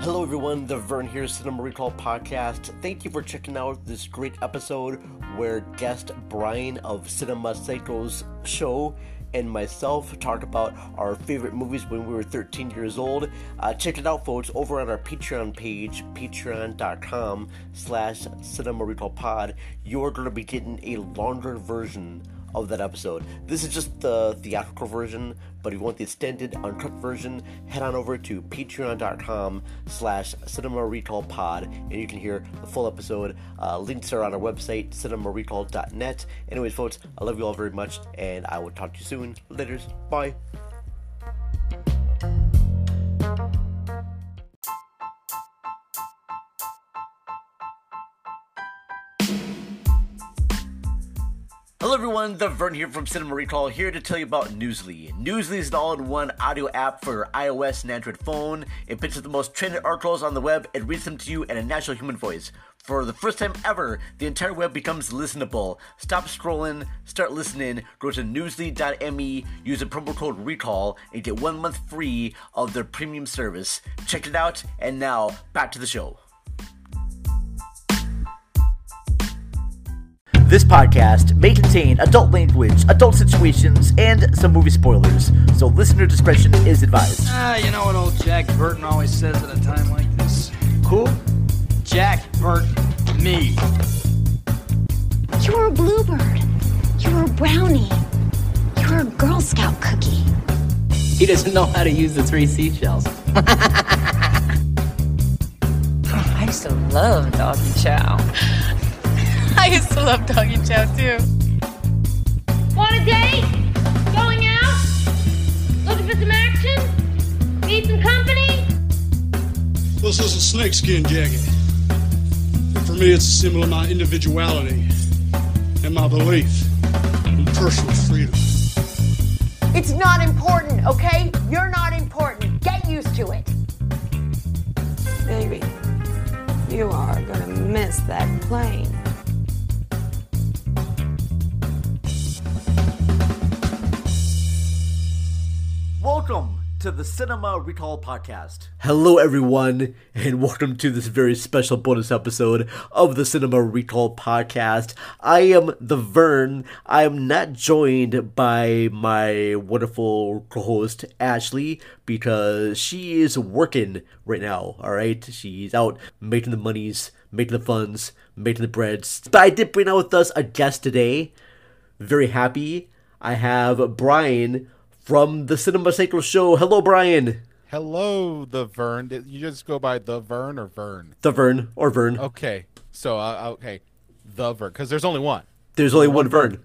Hello, everyone. The Vern here, Cinema Recall Podcast. Thank you for checking out this great episode where guest Brian of Cinema Psychos show and myself talk about our favorite movies when we were 13 years old. Uh, check it out, folks, over on our Patreon page, patreon.com slash cinema recall pod. You're going to be getting a longer version of that episode. This is just the theatrical version, but if you want the extended, uncut version, head on over to patreon.com slash cinema recall pod and you can hear the full episode. Uh, links are on our website, cinemarecall.net. Anyways, folks, I love you all very much, and I will talk to you soon. Laters. Bye. Hello everyone, the Vern here from Cinema Recall here to tell you about Newsly. Newsly is an all-in-one audio app for iOS and Android phone. It picks up the most trending articles on the web and reads them to you in a natural human voice. For the first time ever, the entire web becomes listenable. Stop scrolling, start listening, go to newsly.me, use the promo code RECALL, and get one month free of their premium service. Check it out, and now, back to the show. This podcast may contain adult language, adult situations, and some movie spoilers, so listener discretion is advised. Ah, you know what old Jack Burton always says at a time like this? Cool? Jack Burton, me. You're a bluebird. You're a brownie. You're a Girl Scout cookie. He doesn't know how to use the three seashells. I used to love doggy chow. I used to love doggy chow too. Want a date? Going out? Looking for some action? Need some company? This is a snakeskin jacket. And for me, it's a symbol of my individuality and my belief in personal freedom. It's not important, okay? You're not important. Get used to it. Baby, you are gonna miss that plane. To the Cinema Recall Podcast. Hello, everyone, and welcome to this very special bonus episode of the Cinema Recall Podcast. I am the Vern. I am not joined by my wonderful co host, Ashley, because she is working right now, all right? She's out making the monies, making the funds, making the breads. But I did bring out with us a guest today. Very happy. I have Brian from the Cinema Psychos Show. Hello, Brian. Hello, the Vern. Did you just go by the Vern or Vern? The Vern or Vern. Okay, so uh, okay, the Vern, because there's only one. There's only one Vern.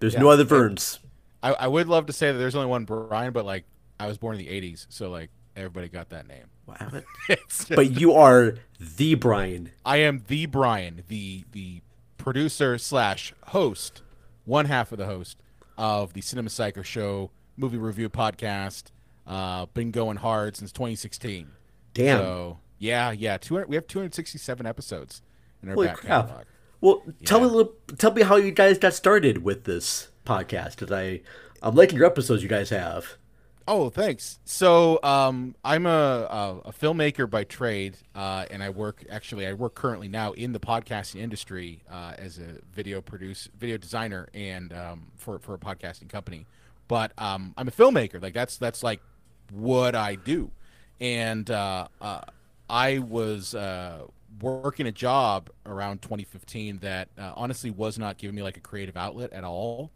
There's Yeah. no other Verns. I, I would love to say that there's only one Brian, but like I was born in the '80s, so like everybody got that name. Wow. But you are the Brian. I am the Brian, the the producer slash host, one half of the host of the Cinema Psycho Show movie review podcast. Uh, been going hard since 2016. Damn. So yeah, yeah, 200, we have 267 episodes in our Holy back crap. catalog. Well, tell me a little. Tell me how you guys got started with this podcast. Cause I, I'm liking your episodes you guys have. Oh, thanks. So, um, I'm a, a, a filmmaker by trade, uh, and I work actually I work currently now in the podcasting industry uh, as a video produce video designer and um, for for a podcasting company. But um, I'm a filmmaker. Like that's that's like what I do, and uh, uh, I was uh, working a job around 2015 that uh, honestly was not giving me like a creative outlet at all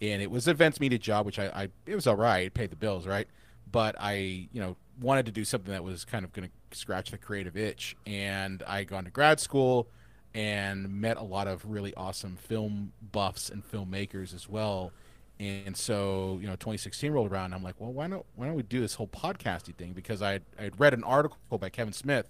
and it was an events media job, which I, I it was all right, it paid the bills, right? But I, you know, wanted to do something that was kind of going to scratch the creative itch, and I gone to grad school and met a lot of really awesome film buffs and filmmakers as well. And so, you know, 2016 rolled around. And I'm like, well, why don't why don't we do this whole podcasting thing? Because I I had read an article by Kevin Smith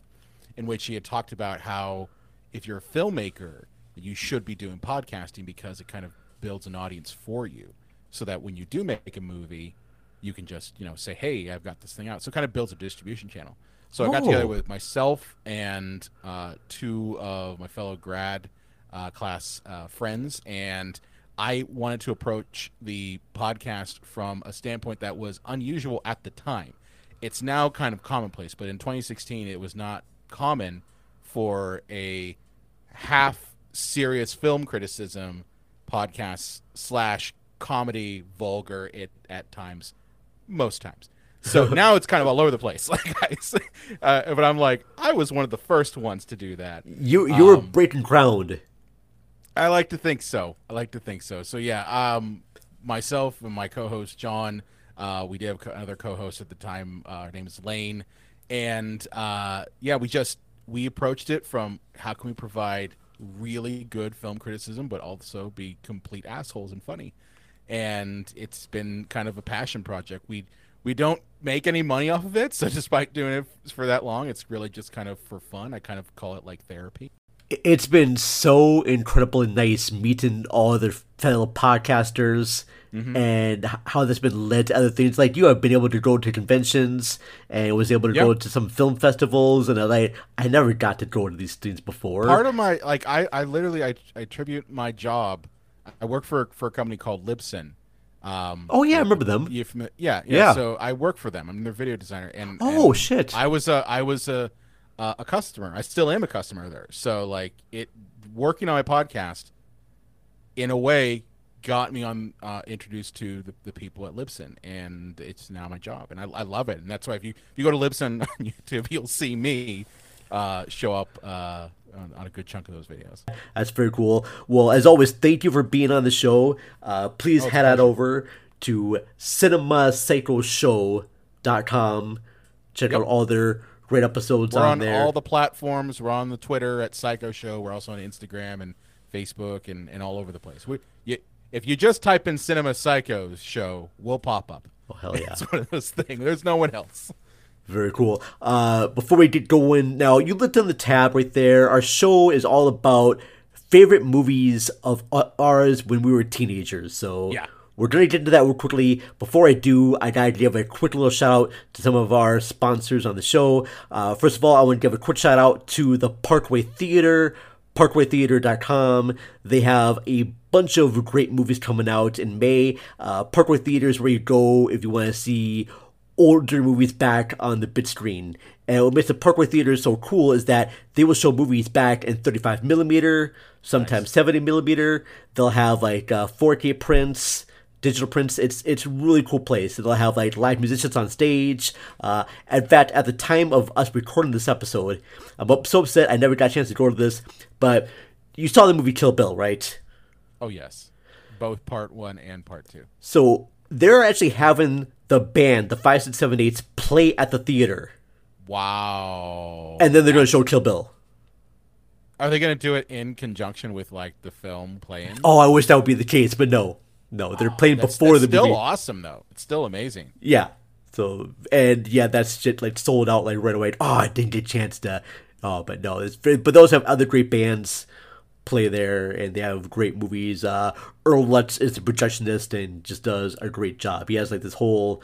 in which he had talked about how if you're a filmmaker, you should be doing podcasting because it kind of builds an audience for you, so that when you do make a movie, you can just you know say, hey, I've got this thing out. So it kind of builds a distribution channel. So I got Oh. together with myself and uh, two of my fellow grad uh, class uh, friends, and I wanted to approach the podcast from a standpoint that was unusual at the time. it's now kind of commonplace. But in 2016, it was not common for a half serious film criticism podcast slash comedy vulgar it at times most times so now it's kind of all over the place like guys uh, but i'm like i was one of the first ones to do that You you were Um, breaking ground. I like to think so. I like to think so. So yeah, um, myself and my co-host John, uh, we did have another co-host at the time. Uh, her name is Lane, and uh, yeah, we just we approached it from how can we provide really good film criticism, but also be complete assholes and funny. And it's been kind of a passion project. We we don't make any money off of it, so despite doing it for that long, it's really just kind of for fun. I kind of call it like therapy. It's been so incredibly nice meeting all the fellow podcasters Mm-hmm. and how that's been led to other things. Like you have been able to go to conventions and was able to go to some film festivals, and I like I never got to go to these things before. part of my like I, I literally I, I attribute my job i work for for a company called libsyn um Oh, yeah, I remember them. yeah, yeah Yeah. so i work for them i'm their video designer and Oh, and shit. i was a i was a uh, a customer i still am a customer there so like it working on my podcast in a way got me on uh, introduced to the, the people at Libsyn, and it's now my job, and I, I love it. And that's why if you if you go to Libsyn on YouTube, you'll see me uh, show up uh, on, on a good chunk of those videos. That's very cool. Well, as always, thank you for being on the show. Uh, please Oh, head on over to cinemapsychoshow.com. Check out all their great episodes on there. We're on, on there. all the platforms. We're on the Twitter at Psycho Show. We're also on Instagram and Facebook and, and all over the place. We, you, if you just type in Cinema Psychos Show, we'll pop up. Oh, hell yeah. It's one of those things. There's no one else. Very cool. Uh, before we get going, now you looked on the tab right there. Our show is all about favorite movies of ours when we were teenagers. So Yeah. We're gonna get into that real quickly. Before I do, I gotta give a quick little shout out to some of our sponsors on the show. Uh, first of all, I want to give a quick shout out to the Parkway Theater. ParkwayTheater.com. They have a bunch of great movies coming out in May. Uh, Parkway Theater is where you go if you want to see older movies back on the big screen. And what makes the Parkway Theater so cool is that they will show movies back in 35 millimeter, sometimes 70 millimeter. They'll have like uh, 4K prints, digital prints. It's it's a really cool place. They'll have like live musicians on stage. Uh, in fact, at the time of us recording this episode, I'm so upset I never got a chance to go to this. But you saw the movie Kill Bill, right? Oh, yes. Both part one and part two. So they're actually having the band, the Five Six Seven Eights, play at the theater, Wow. and then they're going to show Kill Bill. Are they going to do it in conjunction with like the film playing? Oh, I wish that would be the case, but no, no, they're playing That's, before that's the still movie. awesome though. It's still amazing. Yeah. So and yeah, that's shit like sold out like right away. Oh, I didn't get a chance to. Oh, but no, it's but those have other great bands play there, and they have great movies. Uh, Earl Lutz is the projectionist and just does a great job. He has like this whole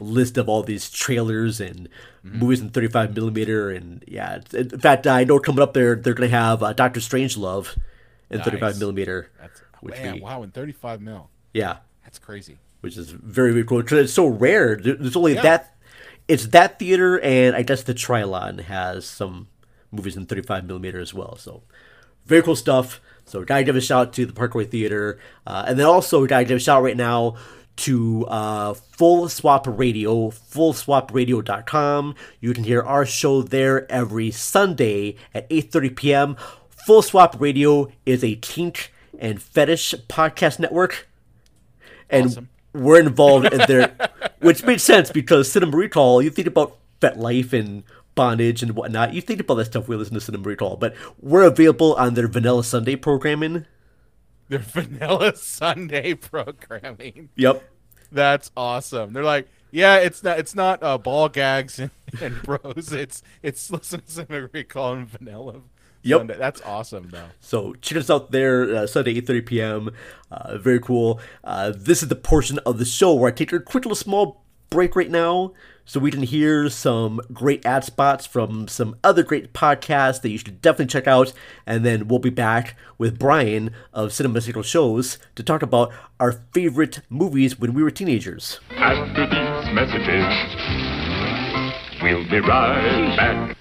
list of all these trailers and movies in 35 millimeter, and yeah. it's- In fact, I know coming up there, they're gonna have uh, Doctor Strangelove in 35 millimeter. That's which man, we- wow, in 35 mil. Yeah, That's crazy. which is very very cool because it's so rare. There's only Yeah. that. It's that theater, and I guess the Trylon has some movies in 35 millimeter as well. So very cool stuff. So gotta give a shout out to the Parkway Theater, uh, and then also gotta give a shout out right now to uh, Full Swap Radio, FullSwapRadio.com. You can hear our show there every Sunday at 8:30 p.m. Full Swap Radio is a kink and fetish podcast network and Awesome. we're involved in there, which makes sense because Cinema Recall. You think about FetLife and bondage and whatnot. You think about that stuff. We listen to Cinema Recall, but we're available on their Vanilla Sunday programming. Their vanilla Sunday programming. Yep. That's awesome. They're like, yeah, it's not it's not uh, ball gags and, and bros. It's it's listen to Cinema recall and vanilla. Yep. Sunday. That's awesome though. So check us out there uh, Sunday 8:30 p.m. Uh, very cool. Uh, this is the portion of the show where I take a quick little small break right now, so we can hear some great ad spots from some other great podcasts that you should definitely check out, and then we'll be back with Brian of Cinema Psycho Shows to talk about our favorite movies when we were teenagers. After these messages, We'll be right back.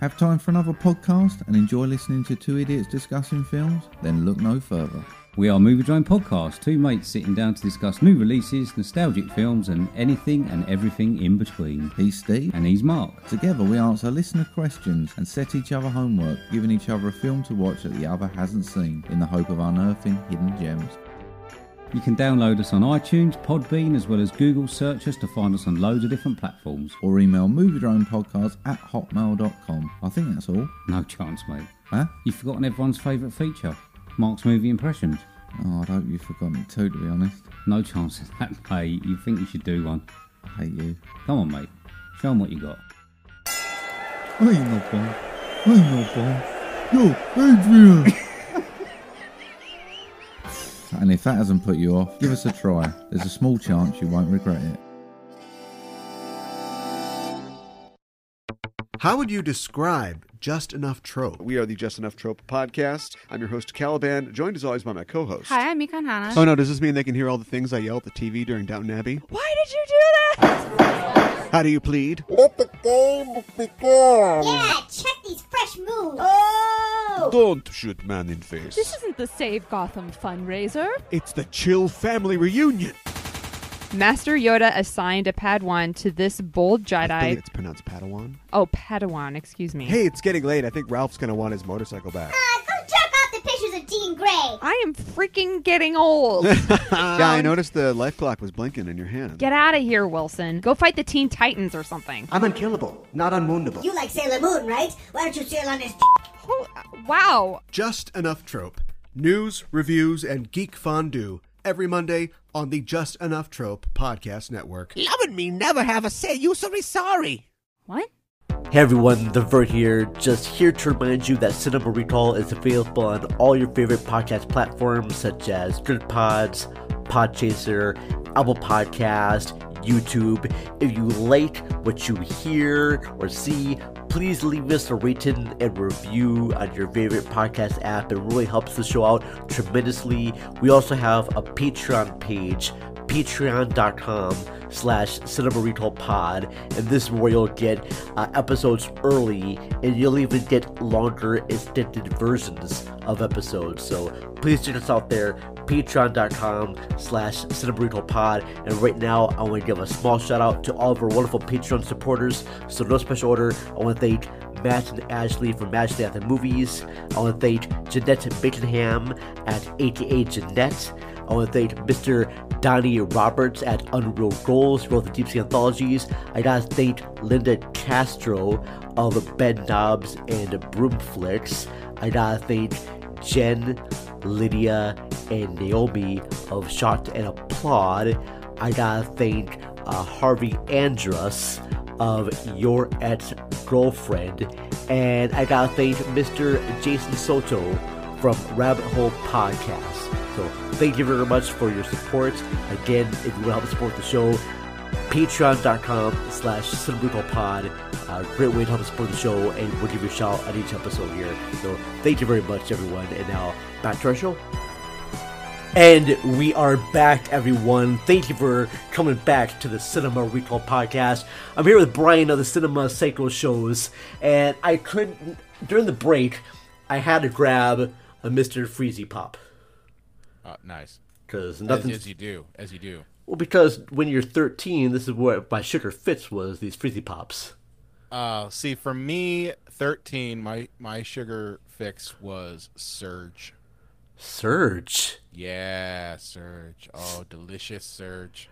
Have time for another podcast and enjoy listening to two idiots discussing films? Then look no further. We are Movie Drone Podcast, two mates sitting down to discuss new releases, nostalgic films, and anything and everything in between. He's Steve. And he's Mark. Together we answer listener questions and set each other homework, giving each other a film to watch that the other hasn't seen, in the hope of unearthing hidden gems. You can download us on iTunes, Podbean, as well as Google search us to find us on loads of different platforms. Or email moviedronepodcast at hotmail.com. I think that's all. No chance, mate. Huh? You've forgotten everyone's favourite feature Mark's movie impressions. Oh, I'd hope you've forgotten it too, to be honest. No chance of that, mate. You think you should do one. I hate you. Come on, mate. Show them what you got. I ain't no bomb. I ain't no bomb. Yo, Adrian! And if that hasn't put you off, give us a try. There's a small chance you won't regret it. How would you describe Just Enough Trope? We are the Just Enough Trope podcast. I'm your host, Caliban, joined as always by my co host. Hi, I'm Mikan Hana. Oh no, does this mean they can hear all the things I yell at the TV during Downton Abbey? Why did you do that? How do you plead? Let the game begin. Yeah, check these fresh moves. Oh! Don't shoot man in face. This isn't the Save Gotham fundraiser. It's the Chill Family Reunion. Master Yoda assigned a Padawan to this bold Jedi. I think it's pronounced Padawan. Oh, Padawan, excuse me. Hey, it's getting late. I think Ralph's gonna want his motorcycle back. Uh, go jerk off the pictures of Jean Grey. I am freaking getting old. yeah, I noticed the life clock was blinking in your hand. Get out of here, Wilson. Go fight the Teen Titans or something. I'm unkillable, not unwoundable. You like Sailor Moon, right? Why don't you sail on his oh, Wow. Just Enough Trope. News, reviews, and geek fondue every Monday on the Just Enough Trope Podcast Network. Loving me never have a say. You so sorry. What? Hey everyone, The Vern here, just here to remind you that Cinema Recall is available on all your favorite podcast platforms such as Pods, Podchaser, Apple Podcast, YouTube. If you like what you hear or see, please leave us a rating and review on your favorite podcast app. It really helps the show out tremendously. We also have a Patreon page, patreon.com slash cinema recall pod and this is where you'll get uh, episodes early and you'll even get longer extended versions of episodes so please check us out there patreon.com slash cinema recall pod and right now i want to give a small shout out to all of our wonderful patreon supporters so no special order i want to thank Matt and Ashley from Ashley at the Movies. I want to thank Jeanette Baconham at AKA Jeanette. I want to thank Mr. Donnie Roberts at Unreal Goals, who wrote the Deep Sea Anthologies. I gotta thank Linda Castro of Bed Knobs and Broomflix. I gotta thank Jen, Lydia, and Naomi of Shot and Applaud. I gotta thank uh, Harvey Andrus of Your Ex Girlfriend. And I gotta thank Mr. Jason Soto from Rabbit Hole Podcast. So thank you very much for your support. Again, if you want to help support the show, patreon.com slash pod. Great way to help support the show, and we'll give you a shout on each episode here. So thank you very much, everyone. And now back to our show. And we are back, everyone. Thank you for coming back to the Cinema Recall podcast. I'm here with Brian of the Cinema Psycho Shows, and I couldn't, during the break, I had to grab a Mr. Freezy Pop. Uh, nice. Because nothing. As, as, you do, as you do. Well, because when you're 13, this is what my sugar fix was these Freezy Pops. Uh, see, for me, 13, my my sugar fix was Surge. Surge. Yeah, Surge. Oh, delicious Surge.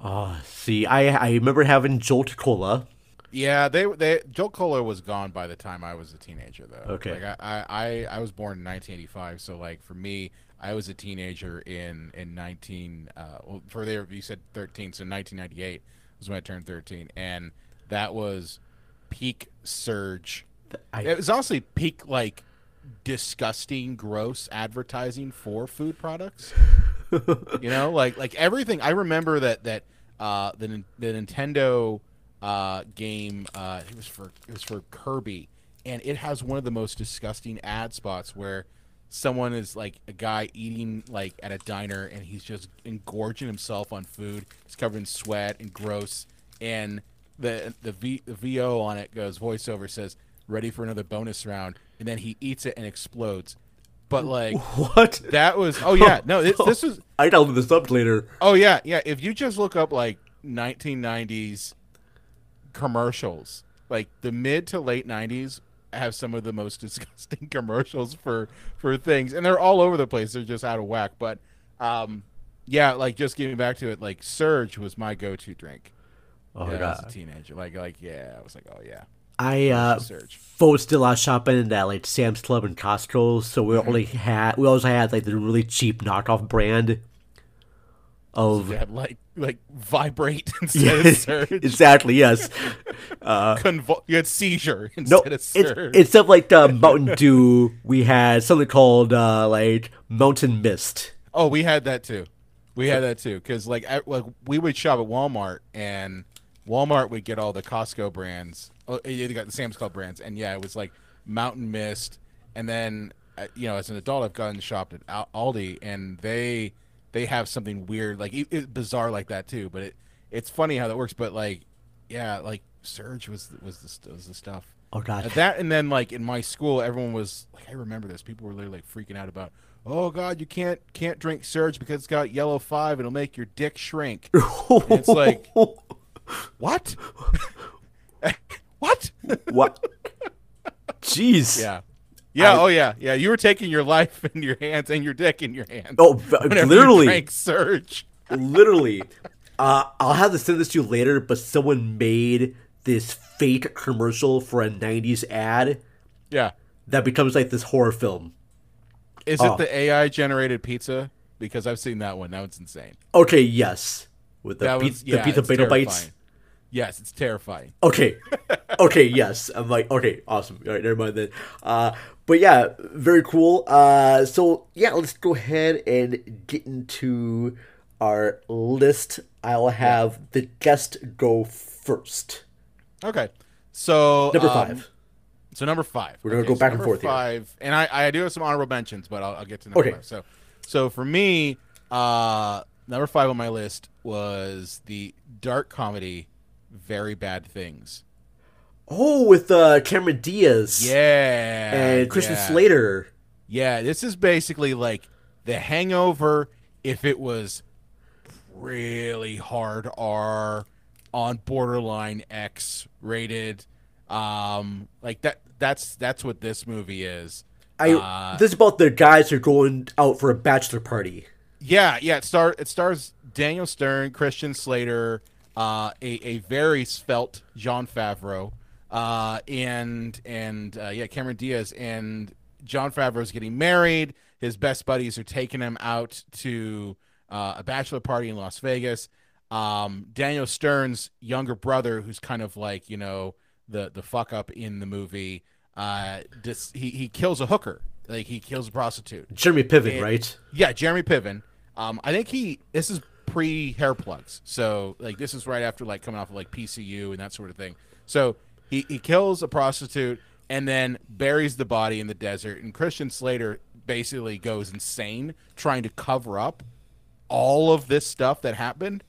Oh, see, I I remember having Jolt Cola. Yeah, they they Jolt Cola was gone by the time I was a teenager, though. Okay. Like I I, I was born in 1985, so like for me, I was a teenager in in 19. Uh, well, for there you said 13, so 1998 was when I turned 13, and that was peak Surge. I, it was honestly peak like disgusting, gross advertising for food products. you know, like like everything. I remember that that uh, the the Nintendo uh, game uh, it was for it was for Kirby, and it has one of the most disgusting ad spots where someone is like a guy eating like at a diner and he's just engorging himself on food. He's covered in sweat and gross, and the the, v, the VO on it goes voiceover says ready for another bonus round, and then he eats it and explodes. But like what? That was oh yeah no this, this was I downloaded this up later. oh yeah yeah if you just look up like 1990s commercials. Like the mid to late 90s have some of the most disgusting commercials for for things. And they're all over the place. They're just out of whack. But um yeah like just getting back to it like surge was my go-to drink Oh yeah, my as a teenager. Like like yeah i was like oh yeah. I uh, Surge. was still out shopping at like Sam's Club and Costco, so we Mm-hmm. only had we also had like the really cheap knockoff brand of had like like vibrate instead Yeah, of surge exactly yes. Uh, Convul- you had seizure no, instead of it's, surge instead of like the Mountain Dew, we had something called uh, like Mountain Mist. Oh, we had that too. We had that too because like, at, like we would shop at Walmart and Walmart would get all the Costco brands. Oh, they got the Sam's Club brands, and yeah, it was like Mountain Mist. And then uh, you know, as an adult, I've gone and shopped at Aldi, and they they have something weird, like it, it, bizarre like that too. But it it's funny how that works. But like, yeah, like Surge was was the, was the stuff. Oh, God. That and then like in my school, everyone was like, I remember this. People were literally like freaking out about, oh God, you can't can't drink Surge because it's got yellow five. It'll make your dick shrink. And it's like, what? what? What? Jeez. Yeah. Yeah. I- oh yeah. Yeah. You were taking your life in your hands and your dick in your hands. Oh, literally. You Surge. Literally. Uh, I'll have to send this to you later, but someone made this fake commercial for a 90s ad Yeah. that becomes like this horror film. Is Oh. it the AI generated pizza? Because I've seen that one. That one's insane. Okay, yes. With the, That pizza, was- yeah, the pizza potato bites. Yes, it's terrifying. Okay. Okay, yes. I'm like, okay, awesome. All right, never mind then. Uh, but yeah, very cool. Uh, so yeah, let's go ahead and get into our list. I'll have the guest go first. Okay. So Number um, five. So number five. We're gonna Okay, go so back and number forth here. Five, and I, I do have some honorable mentions, but I'll, I'll get to number Okay. five. So, so for me, uh, number five on my list was the dark comedy, Very Bad Things. Oh, with uh, Cameron Diaz. Yeah, And Christian yeah. Slater. Yeah, this is basically like The Hangover if it was really hard R on borderline X rated. Um, like that. That's that's what this movie is. I Uh, this is about the guys who are going out for a bachelor party. Yeah, yeah. It star it stars Daniel Stern, Christian Slater, uh, a a very svelte Jon Favreau, uh, and and uh, yeah, Cameron Diaz and Jon Favreau is getting married. His best buddies are taking him out to uh, a bachelor party in Las Vegas. Um, Daniel Stern's younger brother, who's kind of like you know the the fuck up in the movie, uh, dis- he he kills a hooker, like he kills a prostitute. Jeremy Piven, And- right? Yeah, Jeremy Piven. Um, I think he. This is pre hair plugs, so like this is right after like coming off of like PCU and that sort of thing. So he he kills a prostitute and then buries the body in the desert. And Christian Slater basically goes insane trying to cover up all of this stuff that happened.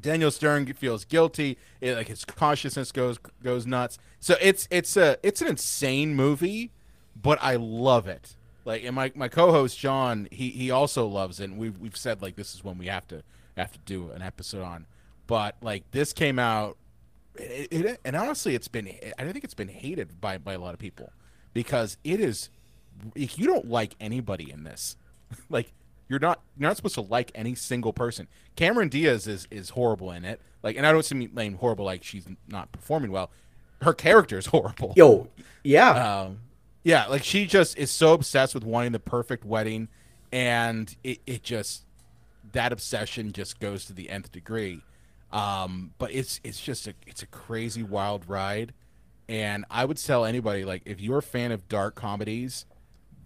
Daniel Stern feels guilty. It, like his consciousness goes goes nuts. So it's it's a it's an insane movie, but I love it. Like and my, my co-host John, he, he also loves it. And we've we've said like this is when we have to have to do an episode on. But like this came out, it, it, and honestly, it's been I don't think it's been hated by by a lot of people because it is. If you don't like anybody in this, like you're not you're not supposed to like any single person. Cameron Diaz is is horrible in it. Like, and I don't mean horrible like she's not performing well. Her character is horrible. Yo, yeah. Um, yeah, like she just is so obsessed with wanting the perfect wedding, and it, it just that obsession just goes to the nth degree. Um, but it's it's just a it's a crazy wild ride, and I would tell anybody like if you're a fan of dark comedies,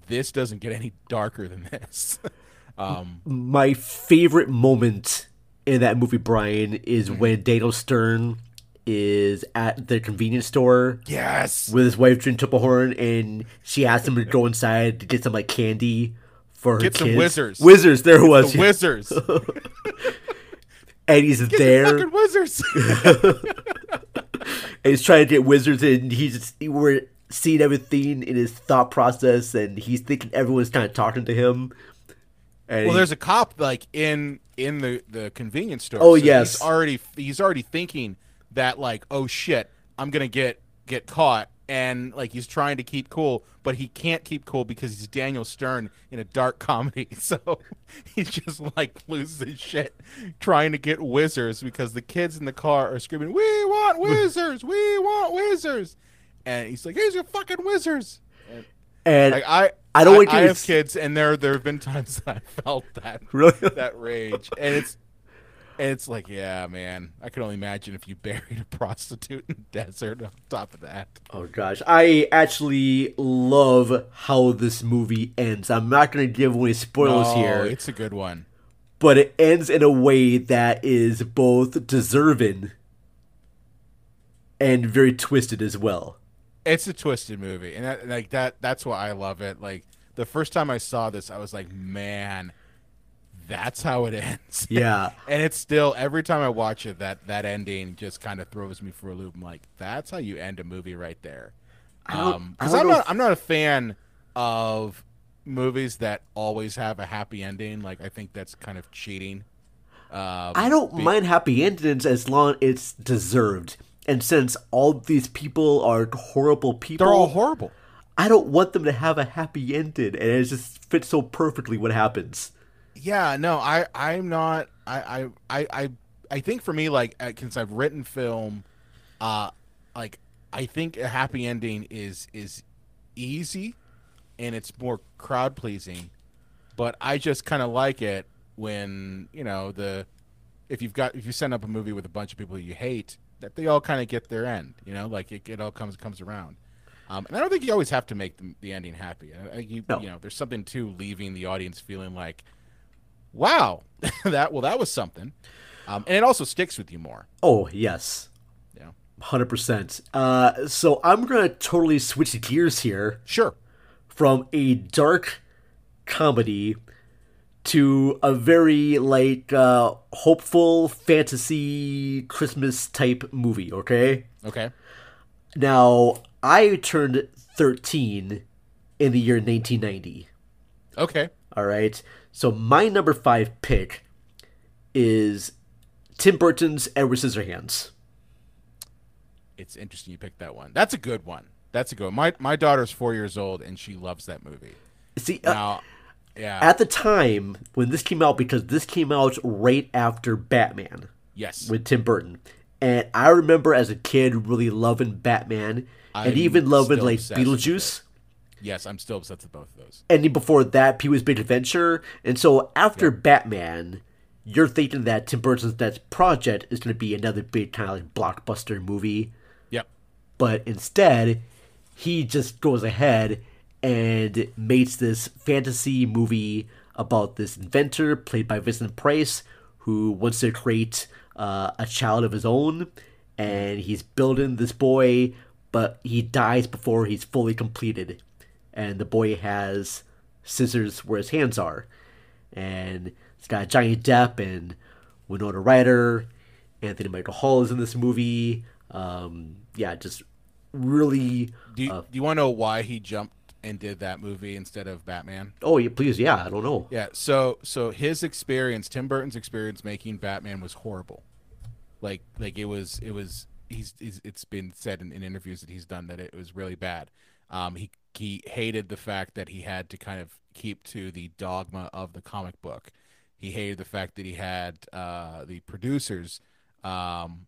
this doesn't get any darker than this. um, My favorite moment in that movie, Brian, is Mm-hmm. when Daniel Stern is at the convenience store. Yes. With his wife, Trin Tripplehorn, and she asks him to go inside to get some like candy for her Get some kids. whizzers. Whizzers, there it was. the whizzers. and he's Get there. fucking whizzers. and he's trying to get wizards, and he's just, we're seeing everything in his thought process, and he's thinking everyone's kind of talking to him. And well, he- there's a cop like in in the the convenience store. Oh, so yes. he's already he's already thinking that like, oh shit, I'm gonna get get caught, and like he's trying to keep cool, but he can't keep cool because he's Daniel Stern in a dark comedy. So he's just like loses his shit trying to get wizards because the kids in the car are screaming, "We want wizards! we want wizards!" And he's like, "Here's your fucking wizards!" And like I, I don't want I, you to have s- kids, and there there have been times that I felt that Really? that rage, and it's and it's like, yeah, man, I can only imagine if you buried a prostitute in the desert. On top of that, Oh gosh, I actually love how this movie ends. I'm not going to give away spoilers No, here, It's a good one. but it ends in a way that is both deserving and very twisted as well. It's a twisted movie, and that, like that that's why I love it. Like the first time I saw this, I was like, man. That's how it ends. Yeah. and it's still every time I watch it, that that ending just kind of throws me for a loop. I'm like, that's how you end a movie right there. Um, because I'm not if- I'm not a fan of movies that always have a happy ending. Like I think that's kind of cheating. Um, I don't be- mind happy endings as long as it's deserved. And since all these people are horrible people, They're all horrible. I don't want them to have a happy ending, and it just fits so perfectly what happens. Yeah, no, I I'm not. I I I I, I think for me, like uh, since I've written film, uh, like I think a happy ending is is easy, and it's more crowd pleasing. But I just kind of like it when you know the if you've got if you send up a movie with a bunch of people you hate that they all kind of get their end. You know, like it, it all comes comes around. Um, and I don't think you always have to make the, the ending happy. I, I, you, No. you know, there's something to leaving the audience feeling like, wow, that well, that was something, um, and it also sticks with you more. Oh yes, Yeah. hundred percent. Uh, so I'm gonna totally switch gears here. Sure. From a dark comedy to a very like uh, hopeful fantasy Christmas type movie. Okay. Okay. Now I turned thirteen in the year 1990. Okay. All right. So my number five pick is Tim Burton's Edward Scissorhands. It's interesting you picked that one. That's a good one. That's a good one. My my daughter's four years old and she loves that movie. See, uh, now, yeah. At the time when this came out, because this came out right after Batman. Yes. With Tim Burton. And I remember as a kid really loving Batman I'm and even loving like Beetlejuice. Yes, I'm still obsessed with both of those. And before that, Pee Wee's Big Adventure. And so after Batman, you're thinking that Tim Burton's next project is going to be another big kind of like blockbuster movie. Yep. But instead, he just goes ahead and makes this fantasy movie about this inventor played by Vincent Price who wants to create uh, a child of his own and he's building this boy but he dies before he's fully completed and the boy has scissors where his hands are and it's got Johnny Depp and Winona Ryder Anthony Michael Hall is in this movie um, yeah just really Do you, uh, do you want to know why he jumped and did that movie instead of Batman? Oh, yeah, please, yeah. I don't know. Yeah, so so his experience, Tim Burton's experience making Batman was horrible. Like like it was it was he's, he's it's been said in, in interviews that he's done that it was really bad. Um, he he hated the fact that he had to kind of keep to the dogma of the comic book. He hated the fact that he had uh, the producers um,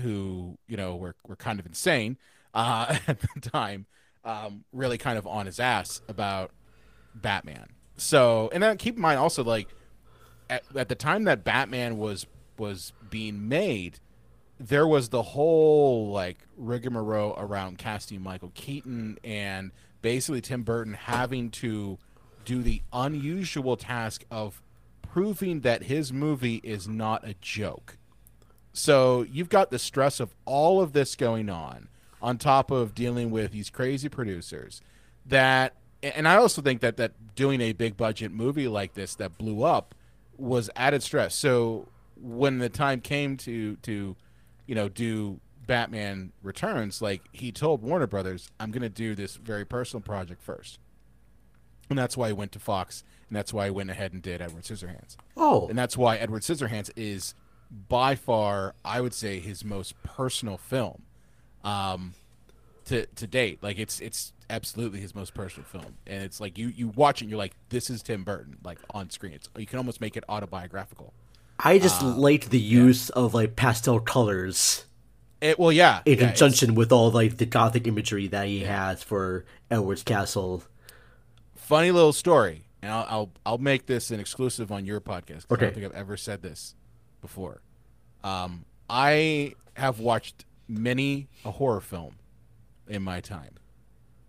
who you know were were kind of insane uh, at the time, um, really kind of on his ass about Batman. So, and then keep in mind also like at, at the time that Batman was was being made, there was the whole like rigmarole around casting Michael Keaton and basically Tim Burton having to do the unusual task of proving that his movie is not a joke. So you've got the stress of all of this going on, on top of dealing with these crazy producers. That, and I also think that that doing a big budget movie like this that blew up was added stress. So when the time came to to, you know, do Batman Returns, like he told Warner Brothers, "I'm going to do this very personal project first. and that's why he went to Fox, and that's why he went ahead and did Edward Scissorhands. Oh. and that's why Edward Scissorhands is by far, I would say, his most personal film, um, to to date. Like it's it's absolutely his most personal film, and it's like you you watch it, and you're like, this is Tim Burton, like on screen. It's you can almost make it autobiographical. I just Uh, liked the use of like pastel colors. It well, yeah, in yeah, conjunction with all like the gothic imagery that he has for Edward's Castle. funny little story, and I'll I'll, I'll make this an exclusive on your podcast. 'cause I don't think I've ever said this before. Um, I have watched many a horror film in my time,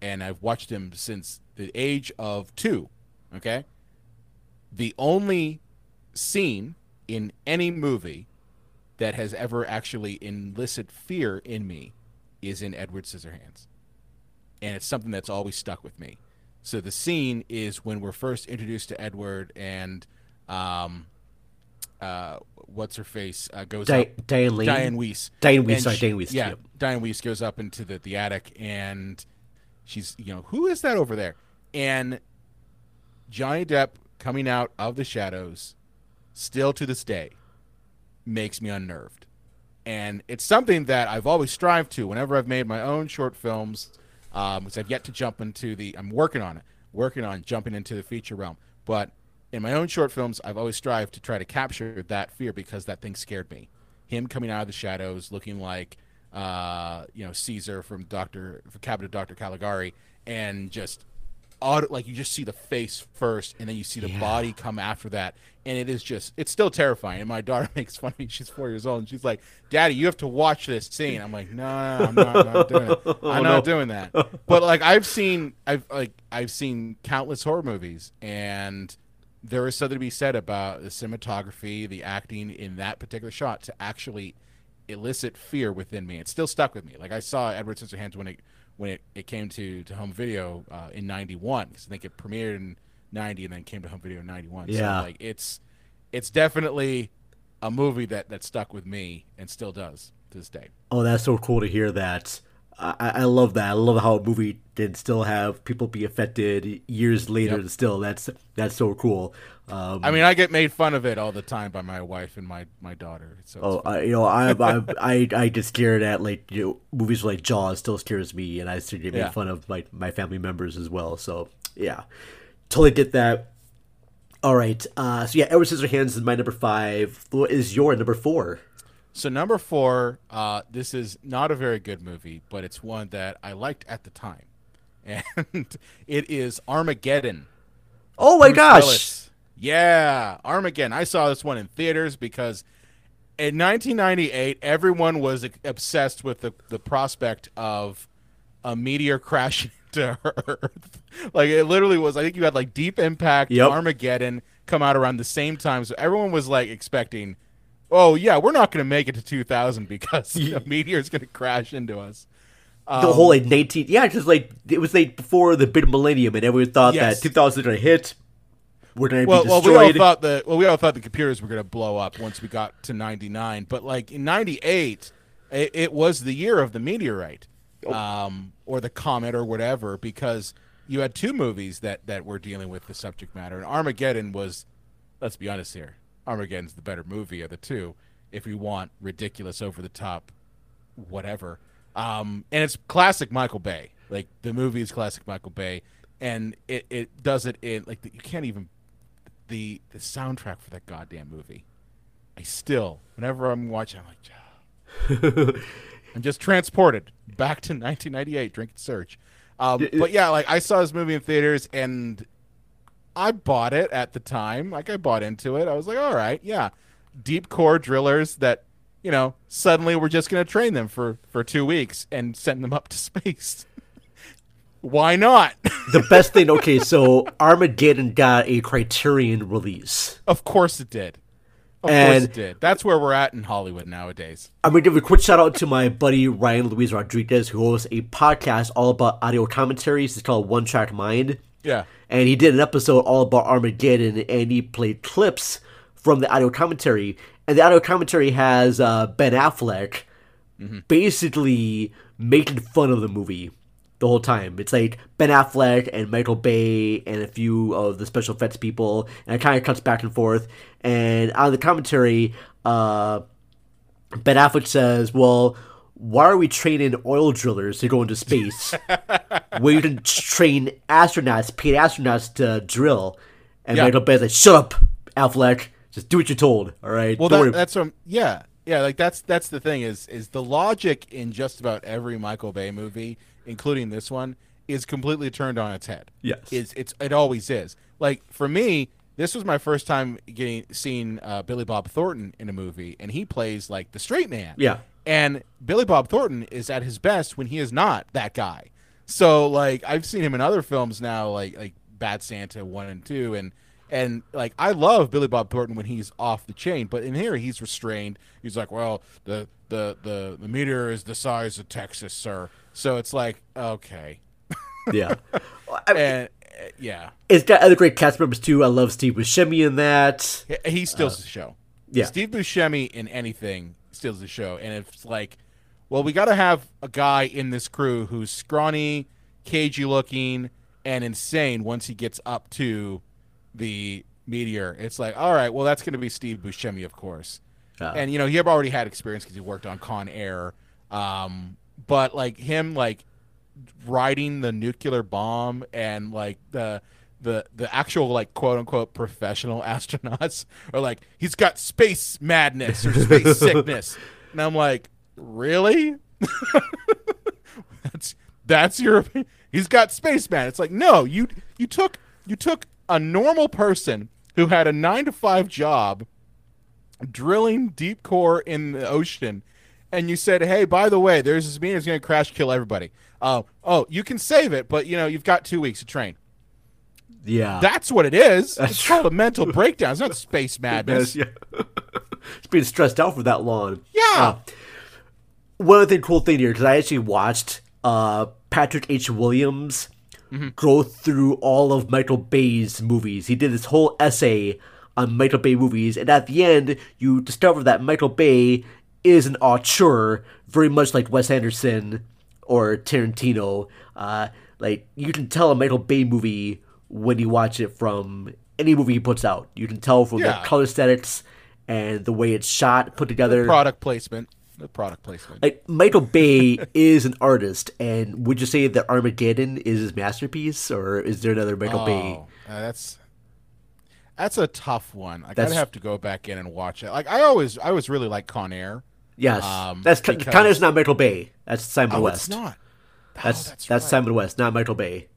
and I've watched them since the age of two. Okay, the only scene in any movie that has ever actually enlisted fear in me is in Edward Scissorhands. And it's something that's always stuck with me. So the scene is when we're first introduced to Edward and um uh what's her face uh, goes Di- up. Diane Diane Wiest. Diane Wiest, sorry, she- Diane Wiest, yeah yep. Diane Wiest goes up into the, the attic and she's you know who is that over there? And Johnny Depp coming out of the shadows still to this day makes me unnerved and it's something that I've always strived to whenever I've made my own short films, um, which I've yet to jump into the. I'm working on it, working on jumping into the feature realm. But in my own short films, I've always strived to try to capture that fear because that thing scared me. Him coming out of the shadows, looking like, uh, you know, Caesar from from Cabinet of Doctor Caligari, and just auto, like you just see the face first, and then you see the Yeah. body come after that, and it is just it's still terrifying. And my daughter makes fun of me; she's four years old, and she's like, "Daddy, you have to watch this scene." I'm like, "No, no, I'm not, not doing it. I'm Oh, not no. doing that." But like I've seen, I've like I've seen countless horror movies, and there is something to be said about the cinematography, the acting in that particular shot to actually elicit fear within me. It still stuck with me. Like I saw Edward Scissorhands when it when it, it came to, to home video uh, in '91 because I think it premiered in '90 and then came to home video in '91. Yeah. so, like it's it's definitely a movie that that stuck with me and still does to this day. Oh, that's so cool to hear that. I, I love that. I love how a movie can still have people be affected years later. Yep. Still, that's that's so cool. Um, I mean, I get made fun of it all the time by my wife and my my daughter. So Oh. I, you know, I, I, I, I get scared at like you know movies like Jaws still scares me, and I still get made Yeah. fun of my my family members as well. So yeah, totally get that. All right, uh, so yeah, Edward Scissorhands is my number five. What is your number four? So number four, uh, this is not a very good movie, but it's one that I liked at the time, and it is Armageddon. Oh my Bruce gosh! Willis. Yeah, Armageddon. I saw this one in theaters because in 1998, everyone was obsessed with the, the prospect of a meteor crashing to Earth. like it literally was. I think you had like Deep Impact, Yep. Armageddon come out around the same time, so everyone was like expecting. Oh yeah, we're not going to make it to 2000 because a meteor is going to crash into us. the Um, whole like nineteen, yeah, just like it was like before the big millennium, and everyone thought Yes. that two thousand gonna hit. We're gonna well, be well, we all destroyed. thought the well, we all thought the computers were going to blow up once we got to '99. But like in '98, it, it was the year of the meteorite, um, or the comet, or whatever, because you had two movies that that were dealing with the subject matter, and Armageddon was. Let's be honest here. Armageddon's the better movie of the two. If you want ridiculous, over the top, whatever. Um, and it's classic Michael Bay. Like the movie is classic Michael Bay, and it, it does it in like you can't even the the soundtrack for that goddamn movie. I still, whenever I'm watching, I'm like, I'm just transported back to 1998, Drink and Surge. Um, but yeah, like I saw this movie in theaters and I bought it at the time. Like I bought into it. I was like, all right, yeah, deep core drillers that you know suddenly we're just gonna train them for for two weeks and send them up to space. Why not? the best thing. Okay, so Armageddon got a Criterion release. Of course it did. Of course And- it did. That's where we're at in Hollywood nowadays. I'm gonna give a quick shout out to my buddy Ryan Luis Rodriguez, who hosts a podcast all about audio commentaries. It's called One Track Mind. Yeah. And he did an episode all about Armageddon, and he played clips from the audio commentary. And the audio commentary has uh, Ben Affleck basically making fun of the movie the whole time. It's like Ben Affleck and Michael Bay and a few of the special effects people, and it kind of cuts back and forth. And on the commentary, uh, Ben Affleck says, "Well." Why are we training oil drillers to go into space? where you can train astronauts, paid astronauts to drill. And Yeah. Michael Bay's like, "Shut up, Affleck. Just do what you're told. All right. Well, that, that's from yeah, yeah. Like that's that's the thing is is the logic in just about every Michael Bay movie, including this one, is completely turned on its head. Yes. it's it's it always is. Like for me, this was my first time getting seeing uh, Billy Bob Thornton in a movie, and he plays like the straight man. Yeah. And Billy Bob Thornton is at his best when he is not that guy. So like I've seen him in other films now, like like Bad Santa one and two, and and like I love Billy Bob Thornton when he's off the chain, but in here he's restrained. He's like, well, the the the the meteor is the size of Texas, sir. So it's like okay, yeah. and uh, yeah, It's got other great cast members too. I love Steve Buscemi in that. He- he steals the show. yeah. Steve Buscemi in anything steals the show, and it's like, well, we got to have a guy in this crew who's scrawny, cagey looking, and insane. Once he gets up to the meteor, it's like, all right, well, that's going to be Steve Buscemi, of course. Yeah. And you know, he had already had experience because he worked on Con Air. Um, but like him, like riding the nuclear bomb and like the the the actual like quote unquote professional astronauts are like he's got space madness or space sickness. And i'm like really? That's that's your opinion? he's got space man. It's like no you you took you took a normal person who had a 9 to 5 job drilling deep core in the ocean and you said hey by the way there's this meteor that's going to crash kill everybody. Oh oh you can save it but you know you've got two weeks to train Yeah. that's what it is That's it's called a mental breakdown it's not space madness Yeah. it's being stressed out for that long. Yeah. Uh, one other thing, cool thing here, because I actually watched uh, Patrick H. Willems Mm-hmm. go through all of Michael Bay's movies. He did this whole essay on Michael Bay movies, and at the end, you discover that Michael Bay is an auteur, very much like Wes Anderson or Tarantino. Uh, like you can tell a Michael Bay movie when you watch it from any movie he puts out. You can tell from Yeah. the color aesthetics and the way it's shot, put together. product placement the product placement Like Michael Bay is an artist, and would you say that Armageddon is his masterpiece, or is there another Michael Bay? Oh, uh, that's that's a tough one. I gotta have to go back in and watch it. Like I always, I was really like Con Air. Yes, um, that's because- kind of not Michael Bay. That's Simon Oh, West. it's not. That's that's that's, right. Simon West, not Michael Bay.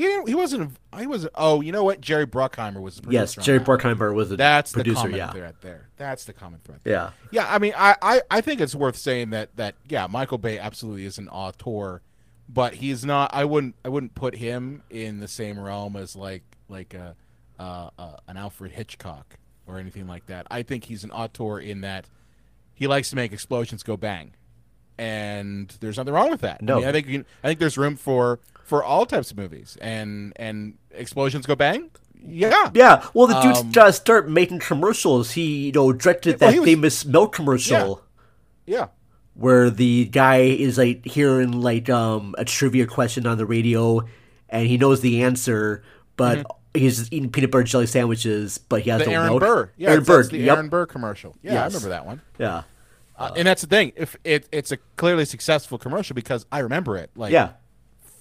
He didn't. He wasn't. He was. Oh, you know what? Jerry Bruckheimer was the producer. Yes, Jerry. Bruckheimer was the That's producer, the common yeah. thread there. That's the common thread. Yeah. Yeah. I mean, I, I, I think it's worth saying that that yeah, Michael Bay absolutely is an auteur, but he's not. I wouldn't. I wouldn't put him in the same realm as like like a, uh, uh, an Alfred Hitchcock or anything like that. I think he's an auteur in that he likes to make explosions go bang, and there's nothing wrong with that. No. I, mean, I think you, I think there's room for for all types of movies, and and explosions go bang. Yeah, Yeah, well, the dude Um, uh, started making commercials. He, you know, directed Well, that he was- famous milk commercial yeah. where the guy is like hearing like um a trivia question on the radio, and he knows the answer, but he's eating peanut butter jelly sandwiches, but he has Mm-hmm. the no Aaron milk. Burr. Yeah, Aaron Burr. the yep. Aaron Burr commercial. Yeah, I remember that one. Yeah. Uh, and that's the thing. If it, it's a clearly successful commercial because I remember it like Yeah.